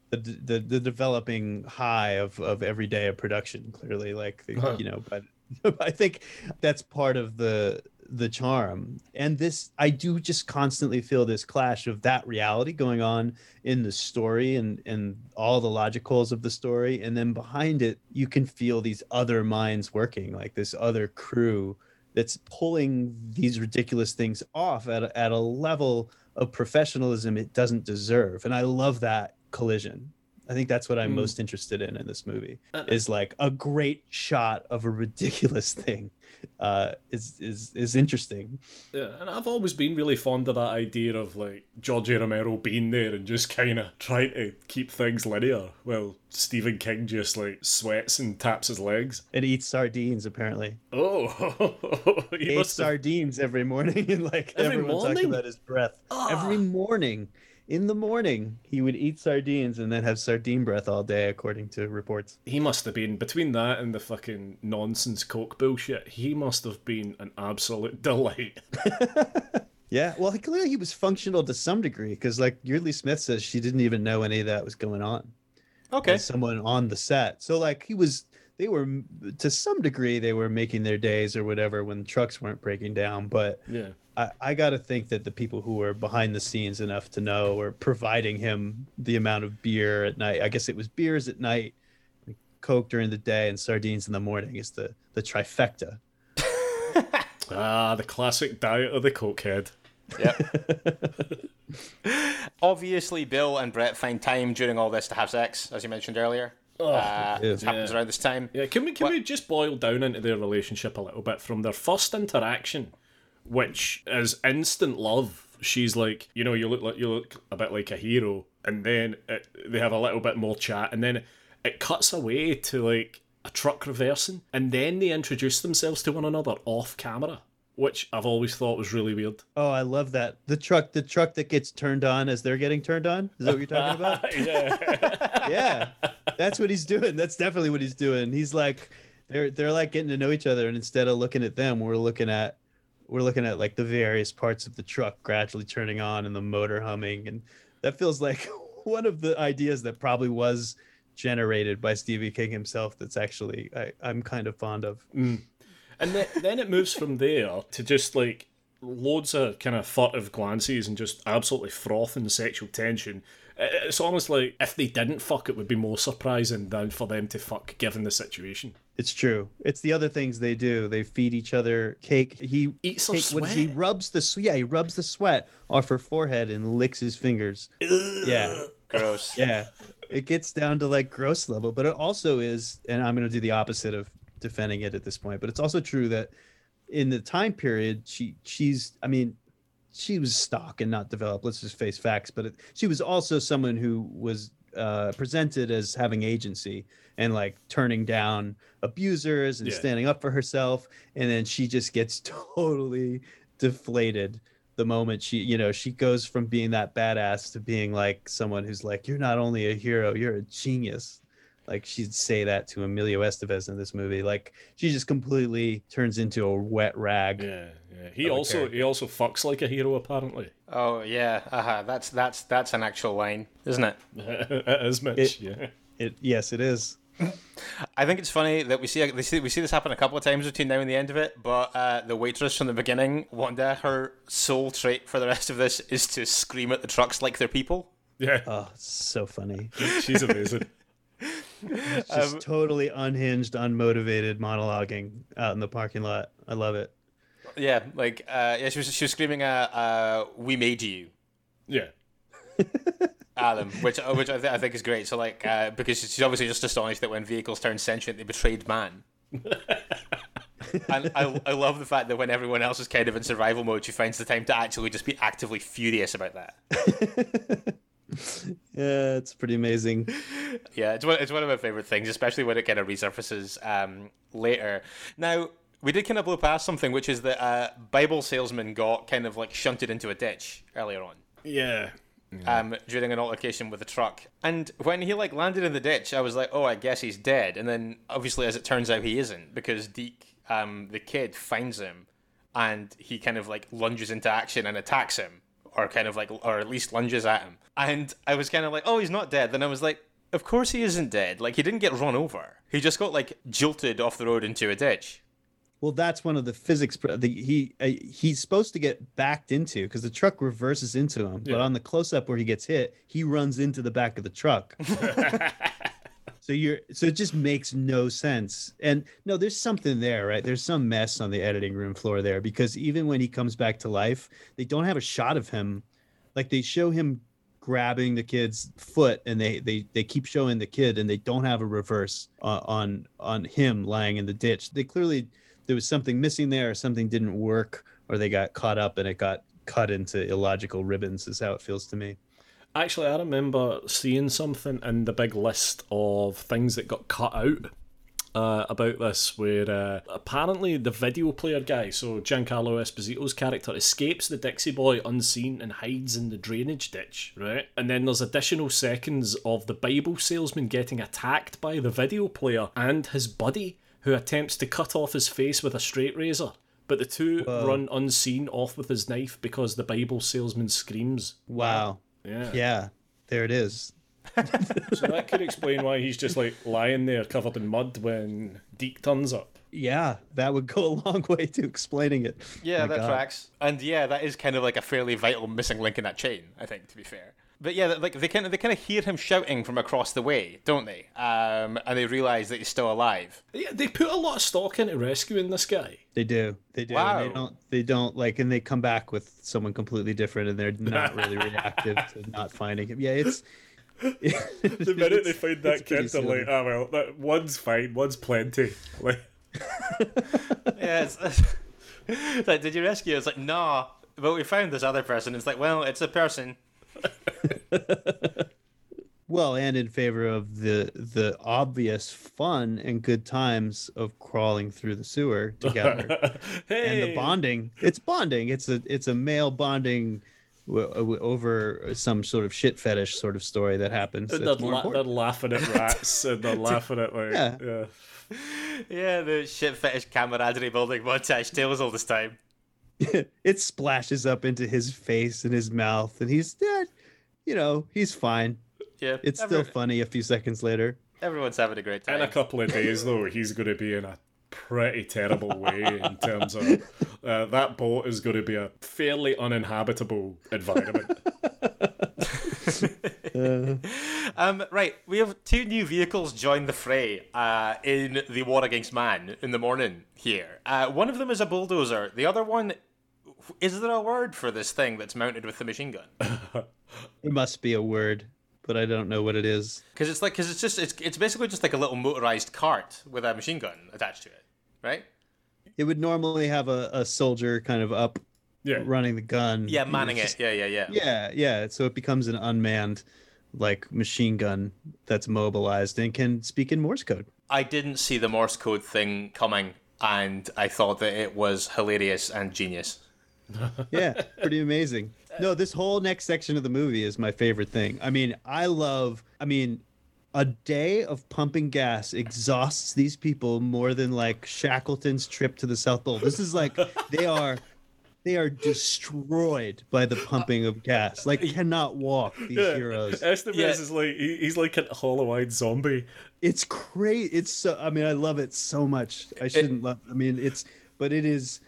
C: the the, the developing high of of every day of production. Clearly, like
B: Huh.
C: you know, but I think that's part of the the charm. And this, I do just constantly feel this clash of that reality going on in the story and and all the logicals of the story, and then behind it, you can feel these other minds working, like this other crew that's pulling these ridiculous things off at a, at a level of professionalism it doesn't deserve. And I love that collision. I think that's what I'm
B: Mm.
C: most interested in in this movie
B: Uh,
C: is like a great shot of a ridiculous thing uh is is is interesting
B: Yeah, and I've always been really fond of that idea of like George Romero being there and just kind of trying to keep things linear. Well, Stephen King just like sweats and taps his legs.
C: and eats sardines apparently
B: Oh, he must
C: sardines every morning and like
B: Every
C: everyone talking
B: morning?
C: about his breath every morning in the morning he would eat sardines and then have sardine breath all day according to reports
B: he must have been between that and the fucking nonsense coke bullshit. He must have been an absolute delight.
C: yeah well clearly he was functional to some degree because like Yeardley Smith says she didn't even know any of that was going on
A: Okay.
C: someone on the set. So like he was they were to some degree they were making their days or whatever when trucks weren't breaking down, but
B: Yeah.
C: I, I got to think that the people who were behind the scenes enough to know or providing him the amount of beer at night. I guess it was beers at night, coke during the day, and sardines in the morning is the the trifecta.
B: Ah, the classic diet of the cokehead.
A: Yep. Obviously, Bill and Brett find time during all this to have sex, as you mentioned earlier. uh, it happens around this time.
B: Yeah, can we can
A: What-
B: we just boil down into their relationship a little bit from their first interaction, which is instant love. She's like, you know, you look like you look a bit like a hero, and then it, they have a little bit more chat, and then it cuts away to like a truck reversing, and then they introduce themselves to one another off camera. which I've always thought was really weird.
C: Oh, I love that. The truck, the truck that gets turned on as they're getting turned on. Is that what you're talking about?
B: yeah.
C: yeah. That's what he's doing. That's definitely what he's doing. He's like they're they're like getting to know each other and instead of looking at them, we're looking at we're looking at like the various parts of the truck gradually turning on and the motor humming and that feels like one of the ideas that probably was generated by Stevie King himself that's actually I, I'm kind of fond of. Mm.
B: And then, then it moves from there to just like loads of kind of furtive glances and just absolutely frothing sexual tension. It's almost like if they didn't fuck, it would be more surprising than for them to fuck, given the situation.
C: It's true. It's the other things they do. They feed each other cake. He
B: Eats her
C: cake, what is he rubs the s- yeah he rubs the sweat off her forehead and licks his fingers. Yeah,
A: Gross.
C: yeah. It gets down to like gross level, but it also is, and I'm going to do the opposite of defending it at this point. But it's also true that in the time period, she she's I mean, she was stock and not developed. Let's just face facts. But it, she was also someone who was uh, presented as having agency and like turning down abusers and
B: Yeah.
C: standing up for herself. And then she just gets totally deflated the moment she, you know, she goes from being that badass to being like someone who's like, you're not only a hero, you're a genius. Like she'd say that to Emilio Estevez in this movie. Like she just completely turns into a wet rag.
B: Yeah, yeah. He also
C: character.
B: he also fucks like a hero apparently.
A: Oh yeah. Uh-huh. That's that's that's an actual line, isn't it?
B: As much,
C: It-
B: yeah.
C: It yes, it is.
A: I think it's funny that we see, we see we see this happen a couple of times between now and the end of it. But uh, the waitress from the beginning, Wanda, her sole trait for the rest of this is to scream at the trucks like they're people.
B: Yeah,
C: Oh, so funny.
B: she's amazing.
C: Just totally unhinged, unmotivated monologuing out in the parking lot. I love it.
A: Yeah, like uh, yeah, she was she was screaming at uh, "We made you."
B: Yeah.
A: at them, which uh, which I, th- I think is great. So like, uh, because she's obviously just astonished that when vehicles turn sentient, they betrayed man. and I, I love the fact that when everyone else is kind of in survival mode, she finds the time to actually just be actively furious about that.
C: Yeah, it's pretty amazing.
A: Yeah, it's one, it's one of my favorite things, especially when it kind of resurfaces um, later. Now, we did kind of blow past something, which is that uh, Bible salesman got kind of like shunted into a ditch earlier on.
B: Yeah.
A: um, during an altercation with a truck. And when he like landed in the ditch, I was like, oh, I guess he's dead. And then obviously, as it turns out, he isn't because Deke, um, the kid, finds him, and he kind of like lunges into action and attacks him, or kind of like, or at least lunges at him. And I was kind of like, oh, he's not dead. Then I was like. Of course he isn't dead. Like he didn't get run over. He just got like jolted off the road into a ditch.
C: Well, that's one of the physics. pr- The, he uh, he's supposed to get backed into because the truck reverses into him. But on the close up where he gets hit, he runs into the back of the truck. so you're so it just makes no sense. And no, there's something there, right? There's some mess on the editing room floor there because even when he comes back to life, they don't have a shot of him. Like they show him grabbing the kid's foot and they they they keep showing the kid and they don't have a reverse uh, on on him lying in the ditch they clearly there was something missing there or something didn't work or they got caught up and it got cut into illogical ribbons is how it feels to me
B: Actually, I remember seeing something in the big list of things that got cut out uh, about this, where uh, apparently the video player guy, so Giancarlo Esposito's character, escapes the Dixie Boy unseen and hides in the drainage ditch, right? And then there's additional seconds of the Bible salesman getting attacked by the video player and his buddy, who attempts to cut off his face with a straight razor. But the two run unseen off with his knife because the Bible salesman screams.
C: wow
B: Yeah.
C: yeah there it is
B: So that could explain why he's just like lying there covered in mud when Deke turns up.
C: yeah that would go a long way to explaining it
A: Yeah,
C: My
A: that
C: God.
A: tracks. And yeah, that is kind of like a fairly vital missing link in that chain, I think, to be fair. But yeah, like they kind of they kind of hear him shouting from across the way, don't they? Um, and they realize that he's still alive.
B: Yeah, they put a lot of stock into rescuing this guy.
C: They do. They do.
A: Wow.
C: And they don't. They don't like, and they come back with someone completely different, and they're not really reactive to not finding him. Yeah, it's.
B: The minute they find that kid, they're like, oh well, that one's fine, one's plenty. Like,
A: yeah, it's, it's like, did you rescue? It's like, nah, but we found this other person. It's like, well, it's a person.
C: Well, and in favor of the the obvious fun and good times of crawling through the sewer together
B: hey,
C: and the bonding. It's bonding. It's a it's a male bonding w- w- over some sort of shit fetish sort of story that happens.
B: They're, la- they're laughing at rats and they're laughing at like
C: Yeah.
B: yeah.
A: Yeah, the shit fetish camaraderie building montage tails all this time.
C: it splashes up into his face and his mouth, and he's dead. You know, he's fine.
A: Yeah,
C: It's
A: every-
C: still funny a few seconds later.
A: everyone's having a great time.
B: In a couple of days, though, he's going to be in a pretty terrible way in terms of uh, that boat is going to be a fairly uninhabitable environment.
A: Um, right, we have two new vehicles join the fray uh, in the war against man in the morning here. Uh, one of them is a bulldozer. The other one, is there a word for this thing that's mounted with the machine gun?
C: It must be a word, but I don't know what it is.
A: Because it's like, because it's just, it's, it's basically just like a little motorized cart with a machine gun attached to it, right?
C: It would normally have a, a soldier kind of up
B: Yeah.
C: running the gun.
A: Yeah, manning
C: It's
A: it. Yeah, yeah, yeah.
C: Yeah, yeah. So it becomes an unmanned like machine gun that's mobilized and can speak in Morse code.
A: I didn't see the Morse code thing coming, and I thought that it was hilarious and genius.
C: yeah, pretty amazing. No, this whole next section of the movie is my favorite thing. I mean, I love. I mean, a day of pumping gas exhausts these people more than like Shackleton's trip to the South Pole. This is like they are. They are destroyed by the pumping of gas. Like cannot walk. These heroes.
B: Estevez
A: Yeah.
B: is like he, he's like a hollow-eyed zombie.
C: It's great. It's so. I mean, I love it so much. I shouldn't love. I mean, it's. But it is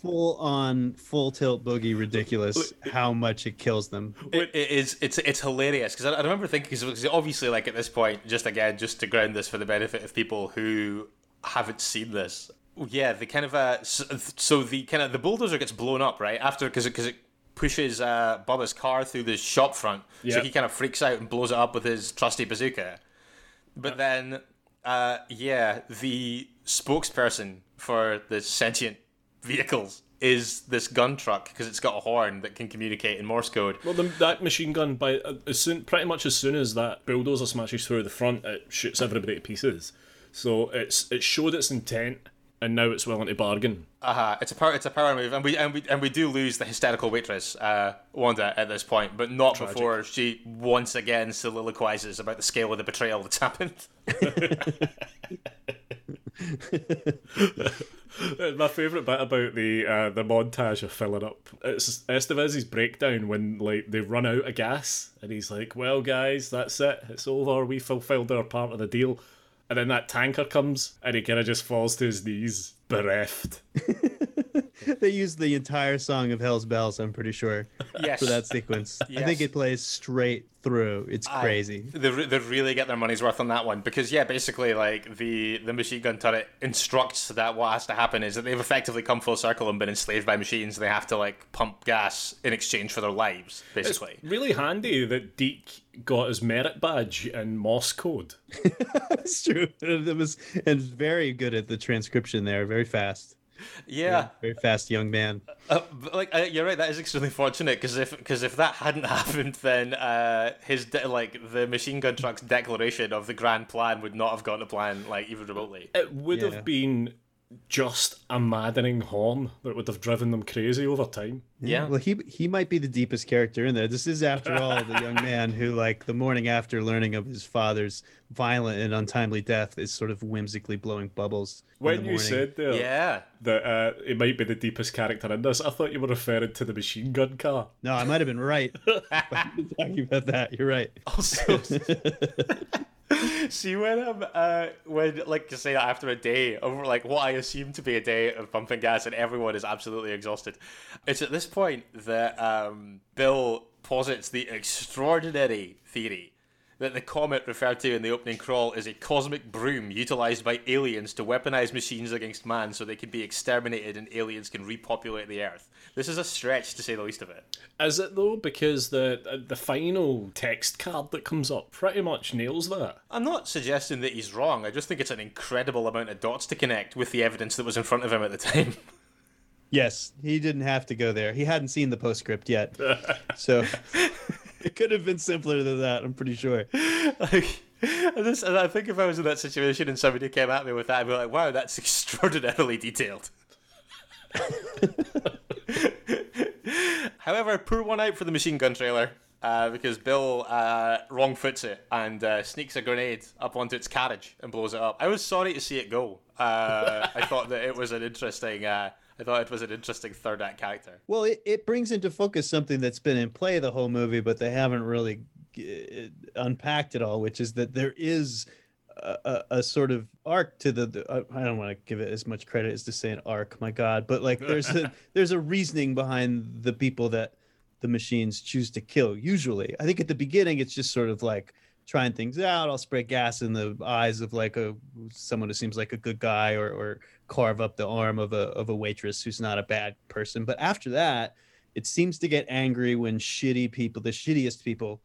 C: full on full tilt boogie ridiculous how much it kills them.
A: It, it is. It's it's hilarious because I, I remember thinking because obviously like at this point, just again, just to ground this for the benefit of people who haven't seen this. Yeah, the kind of uh, so, so the kind of the bulldozer gets blown up right after because because it, pushes uh, Bubba's car through the shop front, so he kind of freaks out and blows it up with his trusty bazooka. But then, uh, yeah, the spokesperson for the sentient vehicles is this gun truck because it's got a horn that can communicate in Morse code.
B: Well, the, that machine gun, by uh, as soon, pretty much as soon as that bulldozer smashes through the front, it shoots everybody to pieces. So it's it showed its intent, and now it's willing to bargain.
A: Uh-huh. It's a power. It's a power move, and we and we and we do lose the hysterical waitress, uh, Wanda, at this point, but not before she once again soliloquizes about the scale of the betrayal that's happened.
B: My favourite bit about the uh, the montage of filling up it's Estevez's breakdown when like they run out of gas and he's like, "Well, guys, that's it. It's over. We fulfilled our part of the deal." And then that tanker comes and he kind of just falls to his knees, bereft.
C: They used the entire song of Hell's Bells, I'm pretty sure,
A: Yes.
C: for that sequence. I think it plays straight through. It's
A: I-
C: crazy.
A: They, they really get their money's worth on that one because yeah, basically like the the machine gun turret instructs that what has to happen is that they've effectively come full circle and been enslaved by machines. They have to like pump gas in exchange for their lives, basically.
B: Really handy that Deke got his merit badge in Morse code.
C: That's true. It was and very good at the transcription there. Very fast.
A: Yeah.
C: Very fast young man.
A: Uh, like uh, you're right, that is extremely fortunate because if because if that hadn't happened, then uh, his de- like the machine gun truck's declaration of the grand plan would not have gone to plan like even remotely.
B: It would
C: Yeah.
B: have been just a maddening horn that would have driven them crazy over time.
A: Yeah.
C: Well, he he might be the deepest character in there. This is, after all, the young man who, like, the morning after learning of his father's violent and untimely death, is sort of whimsically blowing bubbles.
B: When you
C: morning.
B: said there
A: Yeah.
B: that uh, it might be the deepest character in this, I thought you were referring to the machine gun car.
C: no, I might have been right. talking about that, you're right.
A: Also, see when um uh when like to say after a day over like what I assume to be a day of pumping gas and everyone is absolutely exhausted. It's at this point that um Bill posits the extraordinary theory that the comet referred to in the opening crawl is a cosmic broom utilized by aliens to weaponize machines against man so they can be exterminated and aliens can repopulate the earth. This is a stretch to say the least of it.
B: Is it though? Because the the final text card that comes up pretty much nails that.
A: I'm not suggesting that he's wrong. I just think it's an incredible amount of dots to connect with the evidence that was in front of him at the time.
C: Yes, he didn't have to go there. He hadn't seen the postscript yet. so it could have been simpler than that. I'm pretty sure.
A: like, and, I think if I was in that situation and somebody came at me with that, I'd be like, "Wow, that's extraordinarily detailed." However, poor one out for the machine gun trailer. Uh, because Bill uh, wrong foots it and uh, sneaks a grenade up onto its carriage and blows it up. I was sorry to see it go. Uh, I thought that it was an interesting. I thought it was an interesting third act character.
C: Well, it, it brings into focus something that's been in play the whole movie, but they haven't really uh, unpacked it all, which is that there is a, a, a sort of arc to the. the uh, I don't want to give it as much credit as to say an arc, my God, but like there's a there's a reasoning behind the people that the machines choose to kill. Usually, I think at the beginning it's just sort of like trying things out. I'll spray gas in the eyes of like a someone who seems like a good guy, or or carve up the arm of a of a waitress who's not a bad person. But after that, it seems to get angry when shitty people, the shittiest people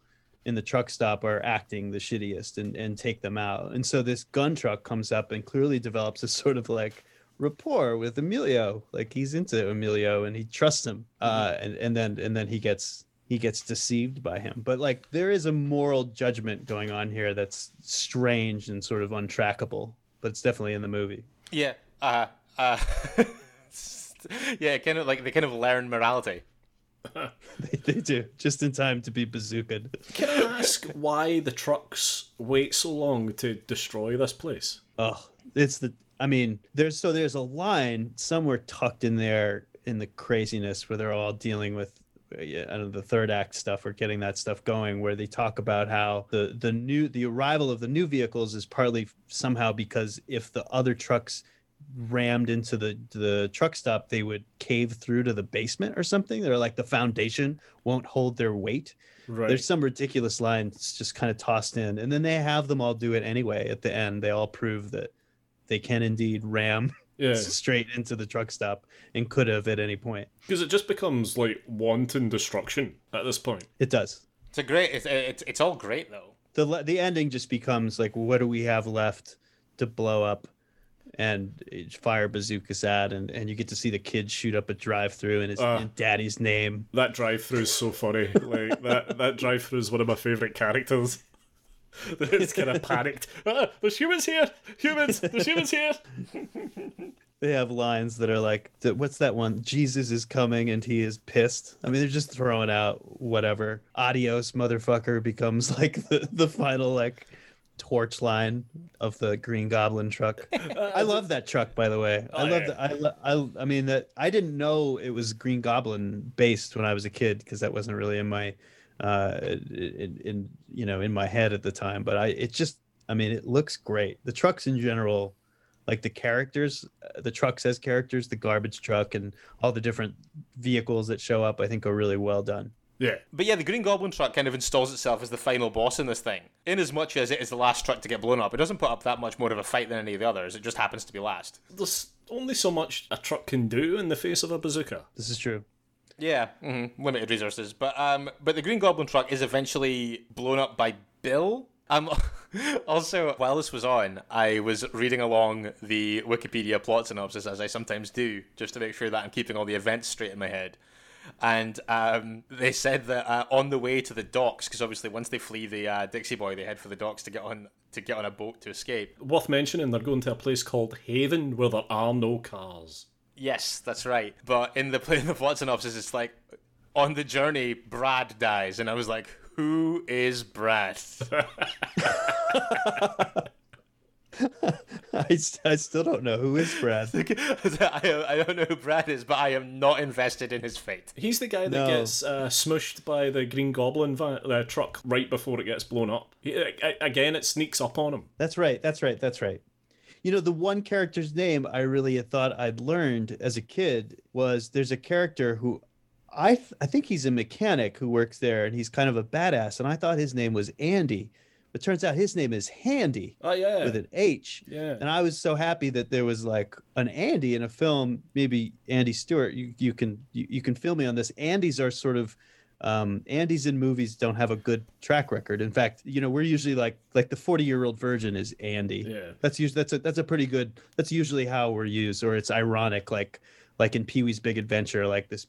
C: in the truck stop are acting the shittiest and, and take them out. And so this gun truck comes up and clearly develops a sort of like rapport with Emilio. Like he's into Emilio and he trusts him. Uh, and, and then and then he gets he gets deceived by him. But like there is a moral judgment going on here that's strange and sort of untrackable. But it's definitely in the movie.
A: Yeah. Uh, uh, yeah, kind of like they kind of learn morality.
C: they, they do just in time to be bazookaed.
B: Can I ask why the trucks wait so long to destroy this place?
C: Oh, it's the. I mean, there's so there's a line somewhere tucked in there in the craziness where they're all dealing with uh, yeah, I know, the third act stuff or getting that stuff going where they talk about how the the new the arrival of the new vehicles is partly somehow because if the other trucks rammed into the the truck stop they would cave through to the basement or something they're like the foundation won't hold their weight
B: Right.
C: there's some ridiculous lines just kind of tossed in and then they have them all do it anyway at the end they all prove that they can indeed ram
B: yeah.
C: straight into the truck stop and could have at any point
B: Because it just becomes like wanton destruction at this point.
C: it does
A: It's a great. It's it's, it's all great though.
C: the the ending just becomes like what do we have left to blow up and fire bazookas at and, and you get to see the kids shoot up a drive through and it's
B: Ah.
C: in daddy's name
B: That drive through is so funny. Like that that drive through is one of my favourite characters. it's kind of panicked. Ah, there's humans here. Humans. There's humans here.
C: they have lines that are like what's that one jesus is coming and he is pissed i mean they're just throwing out whatever adios motherfucker becomes like the, the final like torch line of the green goblin truck. I love that truck by the way. I
B: Oh,
C: love
B: yeah.
C: that I, lo- I i mean that i didn't know it was green goblin based when i was a kid because that wasn't really in my uh in, in you know in my head at the time but i it just i mean it looks great. The trucks in general like the characters uh, the trucks as characters the garbage truck and all the different vehicles that show up i think are really well done
B: Yeah.
A: But yeah, the Green Goblin truck kind of installs itself as the final boss in this thing. In as much as it is the last truck to get blown up, it doesn't put up that much more of a fight than any of the others. It just happens to be last.
B: There's only so much a truck can do in the face of a bazooka.
C: this is true
A: Yeah, hmm limited resources. But um, but the Green Goblin truck is eventually blown up by Bill. Um, also, while this was on, I was reading along the Wikipedia plot synopsis as I sometimes do, just to make sure that I'm keeping all the events straight in my head. And um, they said that uh, on the way to the docks, because obviously once they flee the uh, Dixie Boy, they head for the docks to get on to get on a boat to escape.
B: Worth mentioning, they're going to a place called Haven where there are no cars.
A: Yes, that's right. But in the play in the plot synopsis, it's like on the journey, Brad dies, and I was like, "Who is Brad?"
C: I, s- I still don't know who is brad
A: I, I don't know who Brad is, but I am not invested in his fate.
B: He's the guy that
C: No.
B: gets uh, smushed by the Green Goblin van, uh, truck right before it gets blown up. He, a- again, it sneaks up on him.
C: that's right that's right that's right you know the one character's name i really thought i'd learned as a kid was there's a character who i th- i think he's a mechanic who works there and he's kind of a badass and i thought his name was andy but turns out his name is handy
B: Oh yeah,
C: with an H.
B: yeah.
C: And I was so happy that there was like an Andy in a film. Maybe Andy Stewart. You you can you, you can feel me on this. Andys are sort of um, Andys in movies don't have a good track record. In fact, you know we're usually like like the forty year old virgin is Andy.
B: Yeah.
C: That's usually that's a that's a pretty good. That's usually how we're used, or it's ironic, like like in Pee Wee's Big Adventure, like this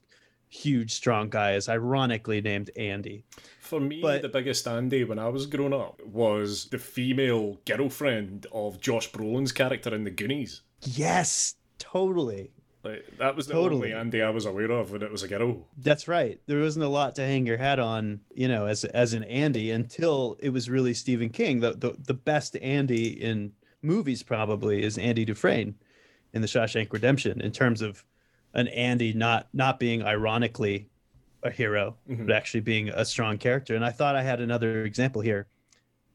C: huge strong guy is ironically named Andy.
B: For me,
C: But-
B: the biggest Andy when I was growing up was the female girlfriend of Josh Brolin's character in The Goonies.
C: Yes, totally.
B: Like that was the
C: Totally.
B: only Andy I was aware of, when it was a girl.
C: That's right. There wasn't a lot to hang your hat on, you know, as as an Andy until it was really Stephen King. The the, the best Andy in movies probably is Andy Dufresne in The Shawshank Redemption in terms of an Andy not not being ironically a hero,
B: Mhm.
C: but actually being a strong character. And I thought I had another example here.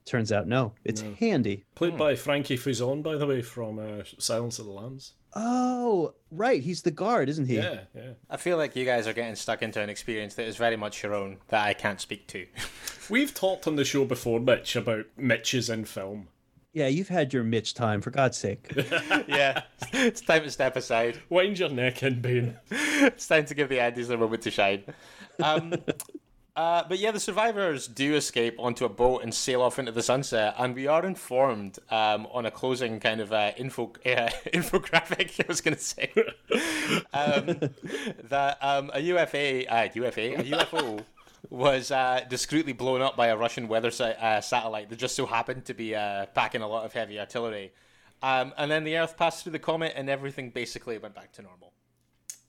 C: Turns out no, it's
B: No.
C: Handy.
B: Played by Frankie Faison, by the way, from uh, Silence of the Lambs.
C: Oh, right. He's the guard, isn't he?
B: Yeah, yeah.
A: I feel like you guys are getting stuck into an experience that is very much your own that I can't speak to.
B: We've talked on the show before, Mitch, about Mitches in film.
C: Yeah, you've had your Mitch time, for God's sake.
A: yeah, it's time to step aside.
B: Wind your neck in, Bane.
A: It's time to give the Andys a moment to shine. Um, uh, but yeah, the survivors do escape onto a boat and sail off into the sunset, and we are informed um, on a closing kind of uh, info uh, infographic. I was going to say um, that um, a UFA, uh, UFA, a UFO. Was uh, discreetly blown up by a Russian weather sa- uh, satellite that just so happened to be uh, packing a lot of heavy artillery. Um, and then the Earth passed through the comet, and everything basically went back to normal.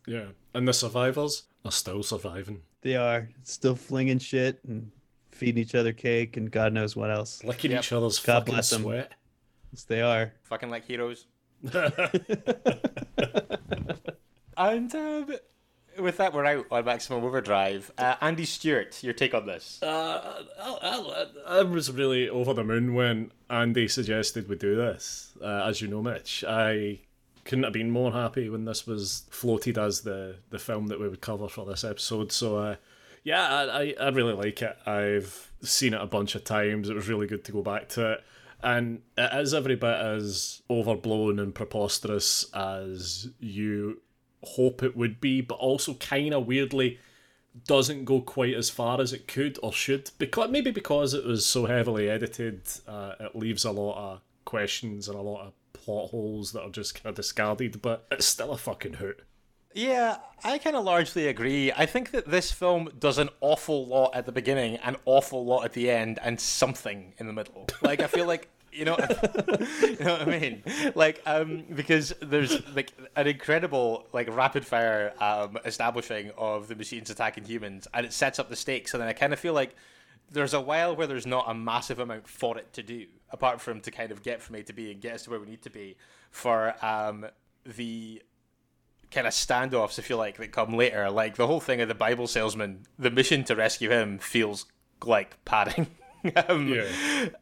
B: Yeah. And the survivors are still surviving.
C: They are still flinging shit and feeding each other cake and God knows what else.
B: Licking
A: Yep.
B: each other's
C: God
B: fucking
C: bless 'em.
B: sweat.
C: Yes, they are.
A: fucking like heroes. and um, with that, we're out on Maximum Overdrive. Uh, Andy Stewart, your take on this?
B: Uh, I, I, I was really over the moon when Andy suggested we do this. Uh, as you know, Mitch, I couldn't have been more happy when this was floated as the, the film that we would cover for this episode. So, uh, yeah, I, I, I really like it. I've seen it a bunch of times. It was really good to go back to it. And it is every bit as overblown and preposterous as you hope it would be, but also kind of weirdly doesn't go quite as far as it could or should because maybe because it was so heavily edited uh, it leaves a lot of questions and a lot of plot holes that are just kind of discarded but it's still a fucking hoot
A: Yeah, I kind of largely agree. I think that this film does an awful lot at the beginning, an awful lot at the end, and something in the middle. Like I feel like you know, you know what I mean? Like um, because there's like an incredible like rapid fire um, establishing of the machines attacking humans, and it sets up the stakes, and then I kind of feel like. There's a while where there's not a massive amount for it to do, apart from to kind of get from A to B and get us to where we need to be for um, the kind of standoffs, if you like, that come later. Like the whole thing of the Bible salesman, the mission to rescue him feels like padding. um,
B: Yeah.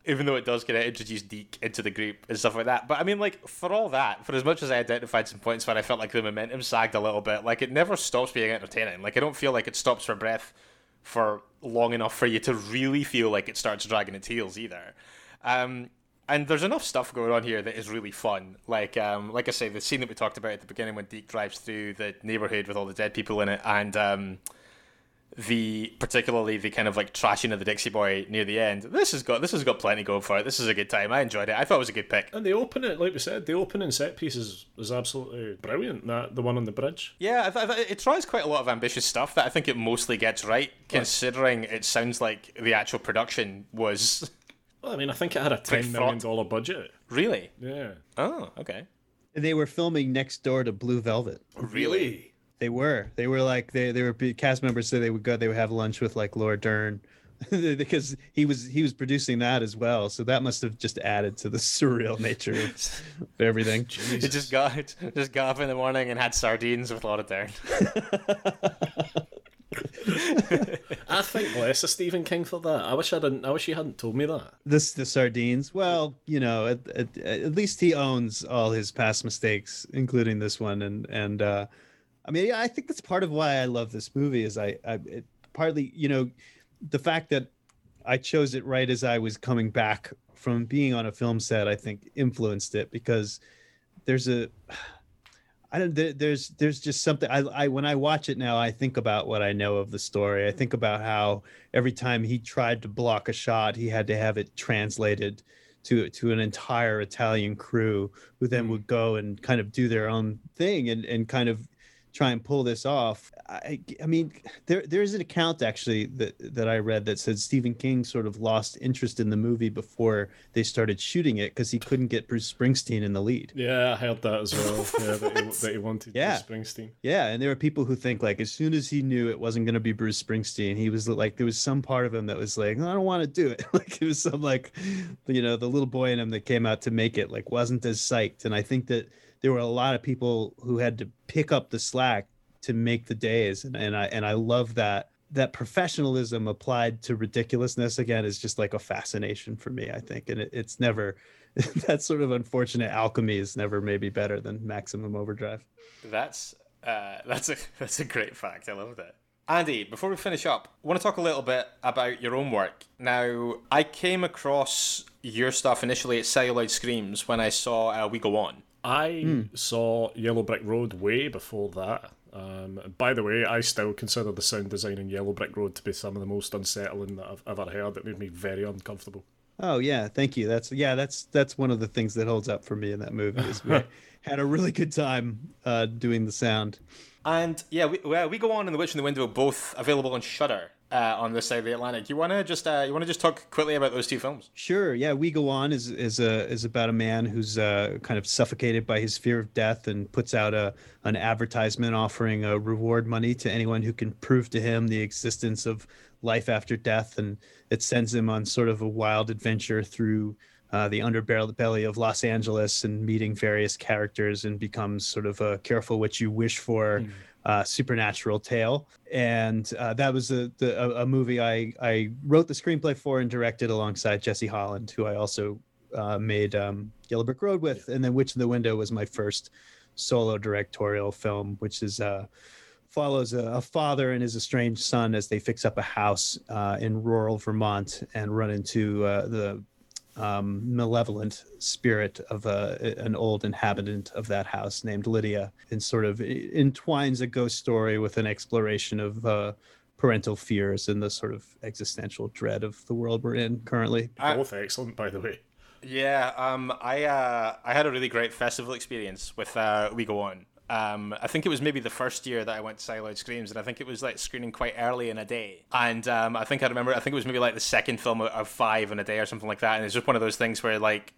A: Even though it does kind of introduce Deke into the group and stuff like that. But I mean, like, for all that, for as much as I identified some points where I felt like the momentum sagged a little bit, like, it never stops being entertaining. Like, I don't feel like it stops for breath for long enough for you to really feel like it starts dragging its heels either. Um, and there's enough stuff going on here that is really fun. Like, um, like I say, the scene that we talked about at the beginning when Deke drives through the neighborhood with all the dead people in it, and um, the particularly the kind of like trashing of the Dixie Boy near the end. This has got this has got plenty going for it. This is a good time. I enjoyed it. I thought it was a good pick.
B: and the opening like we said the opening set piece is, is absolutely brilliant that the one on the bridge
A: Yeah, I th- I th- it tries quite a lot of ambitious stuff that I think it mostly gets right, considering it sounds like the actual production was
B: well, I mean I think it had a ten million dollar budget
A: really.
B: yeah
A: Oh, okay.
C: They were filming next door to Blue Velvet.
A: Really?
C: They were. They were like they they were cast members said they would go they would have lunch with like Laura Dern because he was he was producing that as well. So that must have just added to the surreal nature of, of everything.
A: It just got it just got up in the morning and had sardines with Laura Dern.
B: I think less of Stephen King for that I wish I didn't I wish he hadn't told me that
C: This the sardines. Well, you know, at, at, at least he owns all his past mistakes, including this one. And and uh, I mean, yeah, I think that's part of why I love this movie. Is I, I it, partly, you know, the fact that I chose it right as I was coming back from being on a film set. I think influenced it because there's a I don't there, there's there's just something I I when I watch it now I think about what I know of the story. I think about how every time he tried to block a shot, he had to have it translated to to an entire Italian crew who then hmm. would go and kind of do their own thing and and kind of try and pull this off. I, I mean, there there's an account actually that that I read that said Stephen King sort of lost interest in the movie before they started shooting it because he couldn't get Bruce Springsteen in the lead.
B: Yeah, I heard that as well. yeah, that, he, that he wanted
C: Yeah.
B: Bruce Springsteen.
C: Yeah, and there were people who think like as soon as he knew it wasn't going to be Bruce Springsteen, he was like there was some part of him that was like I don't want to do it. like it was some like you know the little boy in him that came out to make it like wasn't as psyched. And I think that there were a lot of people who had to pick up the slack to make the days, and, and I and I love that that professionalism applied to ridiculousness again is just like a fascination for me. I think, and it, it's never that sort of unfortunate alchemy is never maybe better than Maximum Overdrive.
A: That's uh, that's a that's a great fact. I love that. Andy, before we finish up, I want to talk a little bit about your own work. Now, I came across your stuff initially at Celluloid Screams when I saw uh, We Go On.
B: I saw Yellow Brick Road way before that. Um, by the way, I still consider the sound design in Yellow Brick Road to be some of the most unsettling that I've ever heard. That made me very uncomfortable.
C: Oh yeah, thank you. That's yeah, that's that's one of the things that holds up for me in that movie. Is we had a really good time uh, doing the sound.
A: And yeah, we, well, we go on and The Witch in the Window, both available on Shudder uh, on this side of the Atlantic. You wanna just uh, you wanna just talk quickly about those two films?
C: Sure. Yeah, we go on is is a is about a man who's uh, kind of suffocated by his fear of death and puts out a an advertisement offering a reward money to anyone who can prove to him the existence of life after death, and it sends him on sort of a wild adventure through. Uh, the underbelly of Los Angeles and meeting various characters and becomes sort of a careful what you wish for uh, supernatural tale. And uh, that was a, the, a, a movie I, I wrote the screenplay for and directed alongside Jesse Holland, who I also uh, made um, Yellow Brick Road with. And then Witch in the Window was my first solo directorial film, which is uh, follows a, a father and his estranged son as they fix up a house uh, in rural Vermont and run into uh, the um, malevolent spirit of a, an old inhabitant of that house named Lydia, and sort of entwines a ghost story with an exploration of uh, parental fears and the sort of existential dread of the world we're in currently.
B: Both excellent, by the way.
A: Yeah, um, I uh, I had a really great festival experience with uh, We Go On. Um, I think it was maybe the first year that I went to Celluloid Screams, and I think it was like screening quite early in a day. And um, I think I remember, I think it was maybe like the second film of five in a day or something like that. And it's just one of those things where like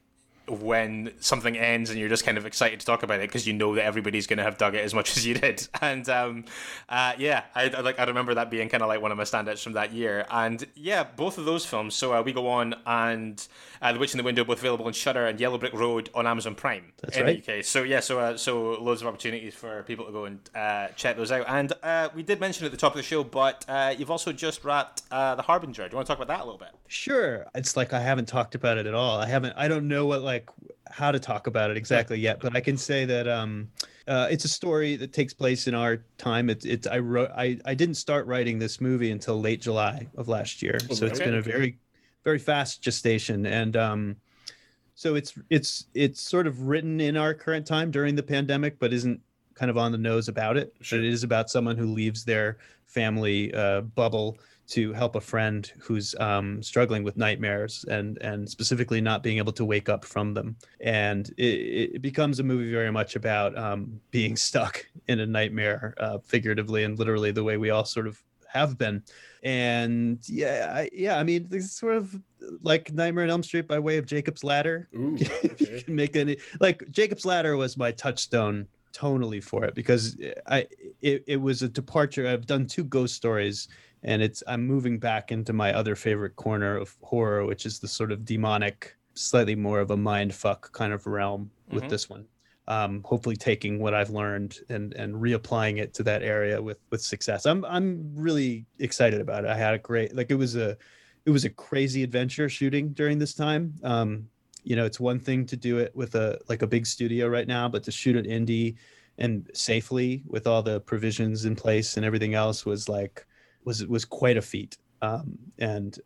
A: when something ends and you're just kind of excited to talk about it because you know that everybody's going to have dug it as much as you did. And um, uh, yeah, I, I like I remember that being kind of like one of my standouts from that year. And yeah, both of those films. So uh, we go on and uh, The Witch in the Window, both available on Shudder and Yellow Brick Road on Amazon Prime
C: That's
A: in
C: right.
A: the UK. So yeah, so uh, so loads of opportunities for people to go and uh, check those out. And uh, we did mention at the top of the show, but uh, you've also just wrapped uh, The Harbinger. Do you want to talk about that a little bit?
C: Sure. It's like I haven't talked about it at all. I haven't I don't know what like how to talk about it exactly yet, but I can say that um uh, it's a story that takes place in our time. It's it's I wrote I, I didn't start writing this movie until late July of last year. So it's
A: okay.
C: been a very very fast gestation and um so it's it's it's sort of written in our current time during the pandemic but isn't kind of on the nose about it.
B: Sure.
C: It is about someone who leaves their family uh, bubble to help a friend who's um, struggling with nightmares and and specifically not being able to wake up from them. And it, it becomes a movie very much about um, being stuck in a nightmare, uh, figuratively and literally, the way we all sort of have been. And yeah, I, yeah, I mean, this is sort of like Nightmare on Elm Street by way of Jacob's Ladder.
B: Ooh,
C: if you can make any like Jacob's Ladder was my touchstone tonally for it because I it, it was a departure. I've done two ghost stories and it's I'm moving back into my other favorite corner of horror, which is the sort of demonic, slightly more of a mind fuck kind of realm with
A: Mhm.
C: this one. Um, hopefully taking what I've learned and and reapplying it to that area with with success. I'm I'm really excited about it. I had a great like it was a it was a crazy adventure shooting during this time. Um, you know, it's one thing to do it with a like a big studio right now, but to shoot an indie and safely with all the provisions in place and everything else was like was was quite a feat. Um, and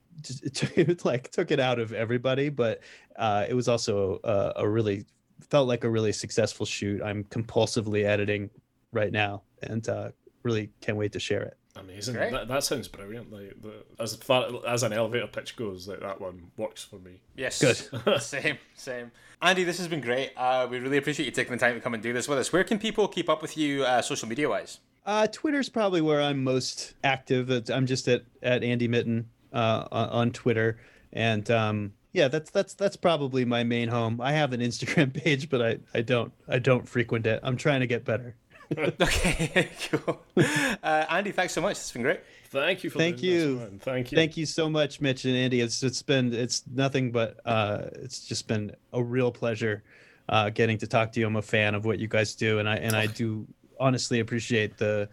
C: it, took- it like took it out of everybody, but uh, it was also a, a really felt like a really successful shoot. I'm compulsively editing right now, and uh, really can't wait to share it.
B: Amazing. That, that sounds brilliant. Like the, as far as an elevator pitch goes, like that one works for me.
A: Yes.
C: Good.
A: same, same. Andy, this has been great. Uh, we really appreciate you taking the time to come and do this with us. Where can people keep up with you uh, social media wise?
C: Uh, Twitter's probably where I'm most active. I'm just at at Andy Mitton uh, on on Twitter, and um, yeah, that's that's that's probably my main home. I have an Instagram page, but I I don't I don't frequent it. I'm trying to get better.
A: okay, cool. Uh, Andy, thanks so much. It's been great.
B: Thank you for
C: Thank
B: doing this,
C: you.
B: man. Thank you.
C: Thank you so much, Mitch and Andy. It's it's been it's nothing but uh, it's just been a real pleasure uh, getting to talk to you. I'm a fan of what you guys do, and I and I do honestly appreciate the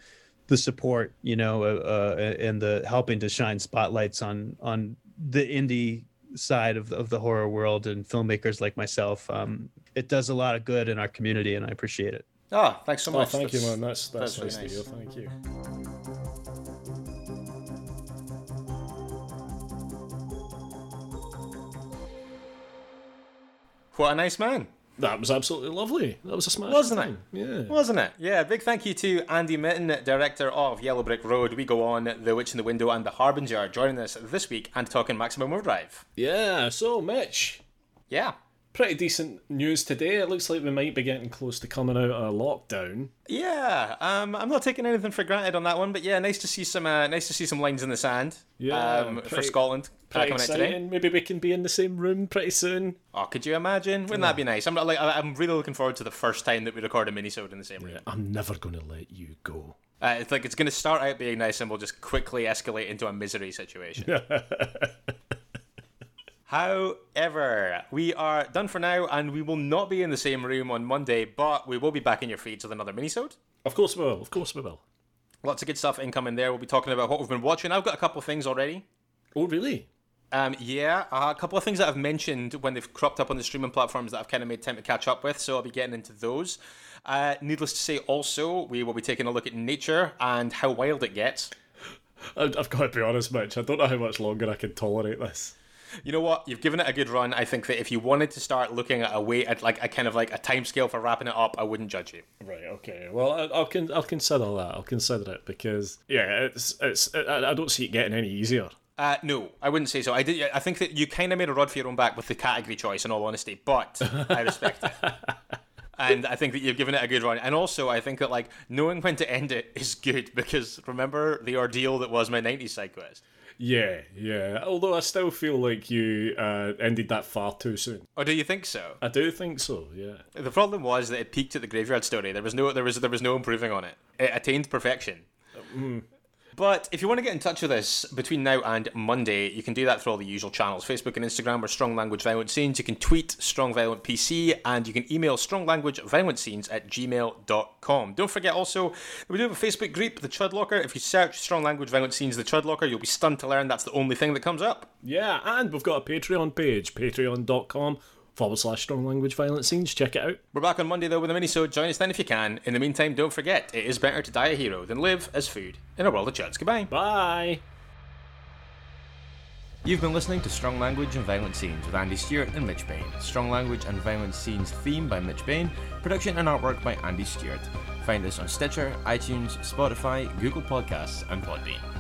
C: the support, you know, uh, uh, and the helping to shine spotlights on on the indie side of the, of the horror world and filmmakers like myself. Um, it does a lot of good in our community, and I appreciate it.
A: Oh, thanks so
B: Oh,
A: much.
B: thank you, man. That's that's,
A: that's really
B: nice,
A: nice.
B: to. Thank you.
A: What a nice man.
B: That was absolutely lovely. That was a smash.
A: Wasn't it?
B: Yeah.
A: Wasn't it? Yeah, big thank you to Andy Mitton, director of Yellow Brick Road. We go on The Witch in the Window and The Harbinger, joining us this week and talking Maximum Overdrive.
B: Yeah. So, Mitch,
A: Yeah.
B: Pretty decent news today. It looks like we might be getting close to coming out of lockdown.
A: Yeah, um, I'm not taking anything for granted on that one, but yeah, nice to see some, uh, nice to see some lines in the sand.
B: Yeah,
A: um, for Scotland uh,
B: Pretty
A: coming out today.
B: exciting. Maybe we can be in the same room pretty soon.
A: Oh, could you imagine? Wouldn't that be nice? I'm like, I'm really looking forward to the first time that we record a minisode in the same room.
B: I'm never going to let you go.
A: Uh, it's like it's going to start out being nice, and we'll just quickly escalate into a misery situation. However, we are done for now, and we will not be in the same room on Monday, but we will be back in your feeds with another minisode.
B: Of course we will. Of course we will.
A: Lots of good stuff incoming there. We'll be talking about what we've been watching. I've got a couple of things already.
B: Oh, really?
A: Um, yeah, a couple of things that I've mentioned when they've cropped up on the streaming platforms that I've kind of made time to catch up with, so I'll be getting into those. Uh, needless to say, also, we will be taking a look at nature and how wild it gets.
B: I've got to be honest, Mitch. I don't know how much longer I can tolerate this.
A: You know what? You've given it a good run. I think that if you wanted to start looking at a way at like a kind of like a time scale for wrapping it up, I wouldn't judge you.
B: Right. Okay. Well, I, I'll con- I'll consider that. I'll consider it because yeah, it's it's I, I don't see it getting any easier.
A: Uh, no, I wouldn't say so. I did. I think that you kind of made a rod for your own back with the category choice, in all honesty. But I respect it, and I think that you've given it a good run. And also, I think that like knowing when to end it is good because remember the ordeal that was my '90s side quest.
B: Yeah, yeah. Although I still feel like you uh, ended that far too soon.
A: Or do you think so?
B: I do think so. Yeah.
A: The problem was that it peaked at the graveyard story. There was no, there was, there was no improving on it. It attained perfection. But if you want to get in touch with us between now and Monday, you can do that through all the usual channels Facebook and Instagram. We're Strong Language Violent Scenes. You can tweet Strong Violent PC and you can email Strong Language Violent Scenes at gmail.com. Don't forget also we do have a Facebook group, The Chud Locker. If you search Strong Language Violent Scenes, The Chud Locker, you'll be stunned to learn that's the only thing that comes up.
B: Yeah, and we've got a Patreon page, patreon.com forward slash strong language violent scenes. Check it out.
A: We're back on Monday though with a mini so join us then if you can. In the meantime, don't forget, it is better to die a hero than live as food in a world of chuds. Goodbye.
B: Bye.
A: You've been listening to Strong Language and Violent Scenes with Andy Stewart and Mitch Bain. Strong Language and Violent Scenes theme by Mitch Bain, production and artwork by Andy Stewart. Find us on Stitcher, iTunes, Spotify, Google Podcasts, and Podbean.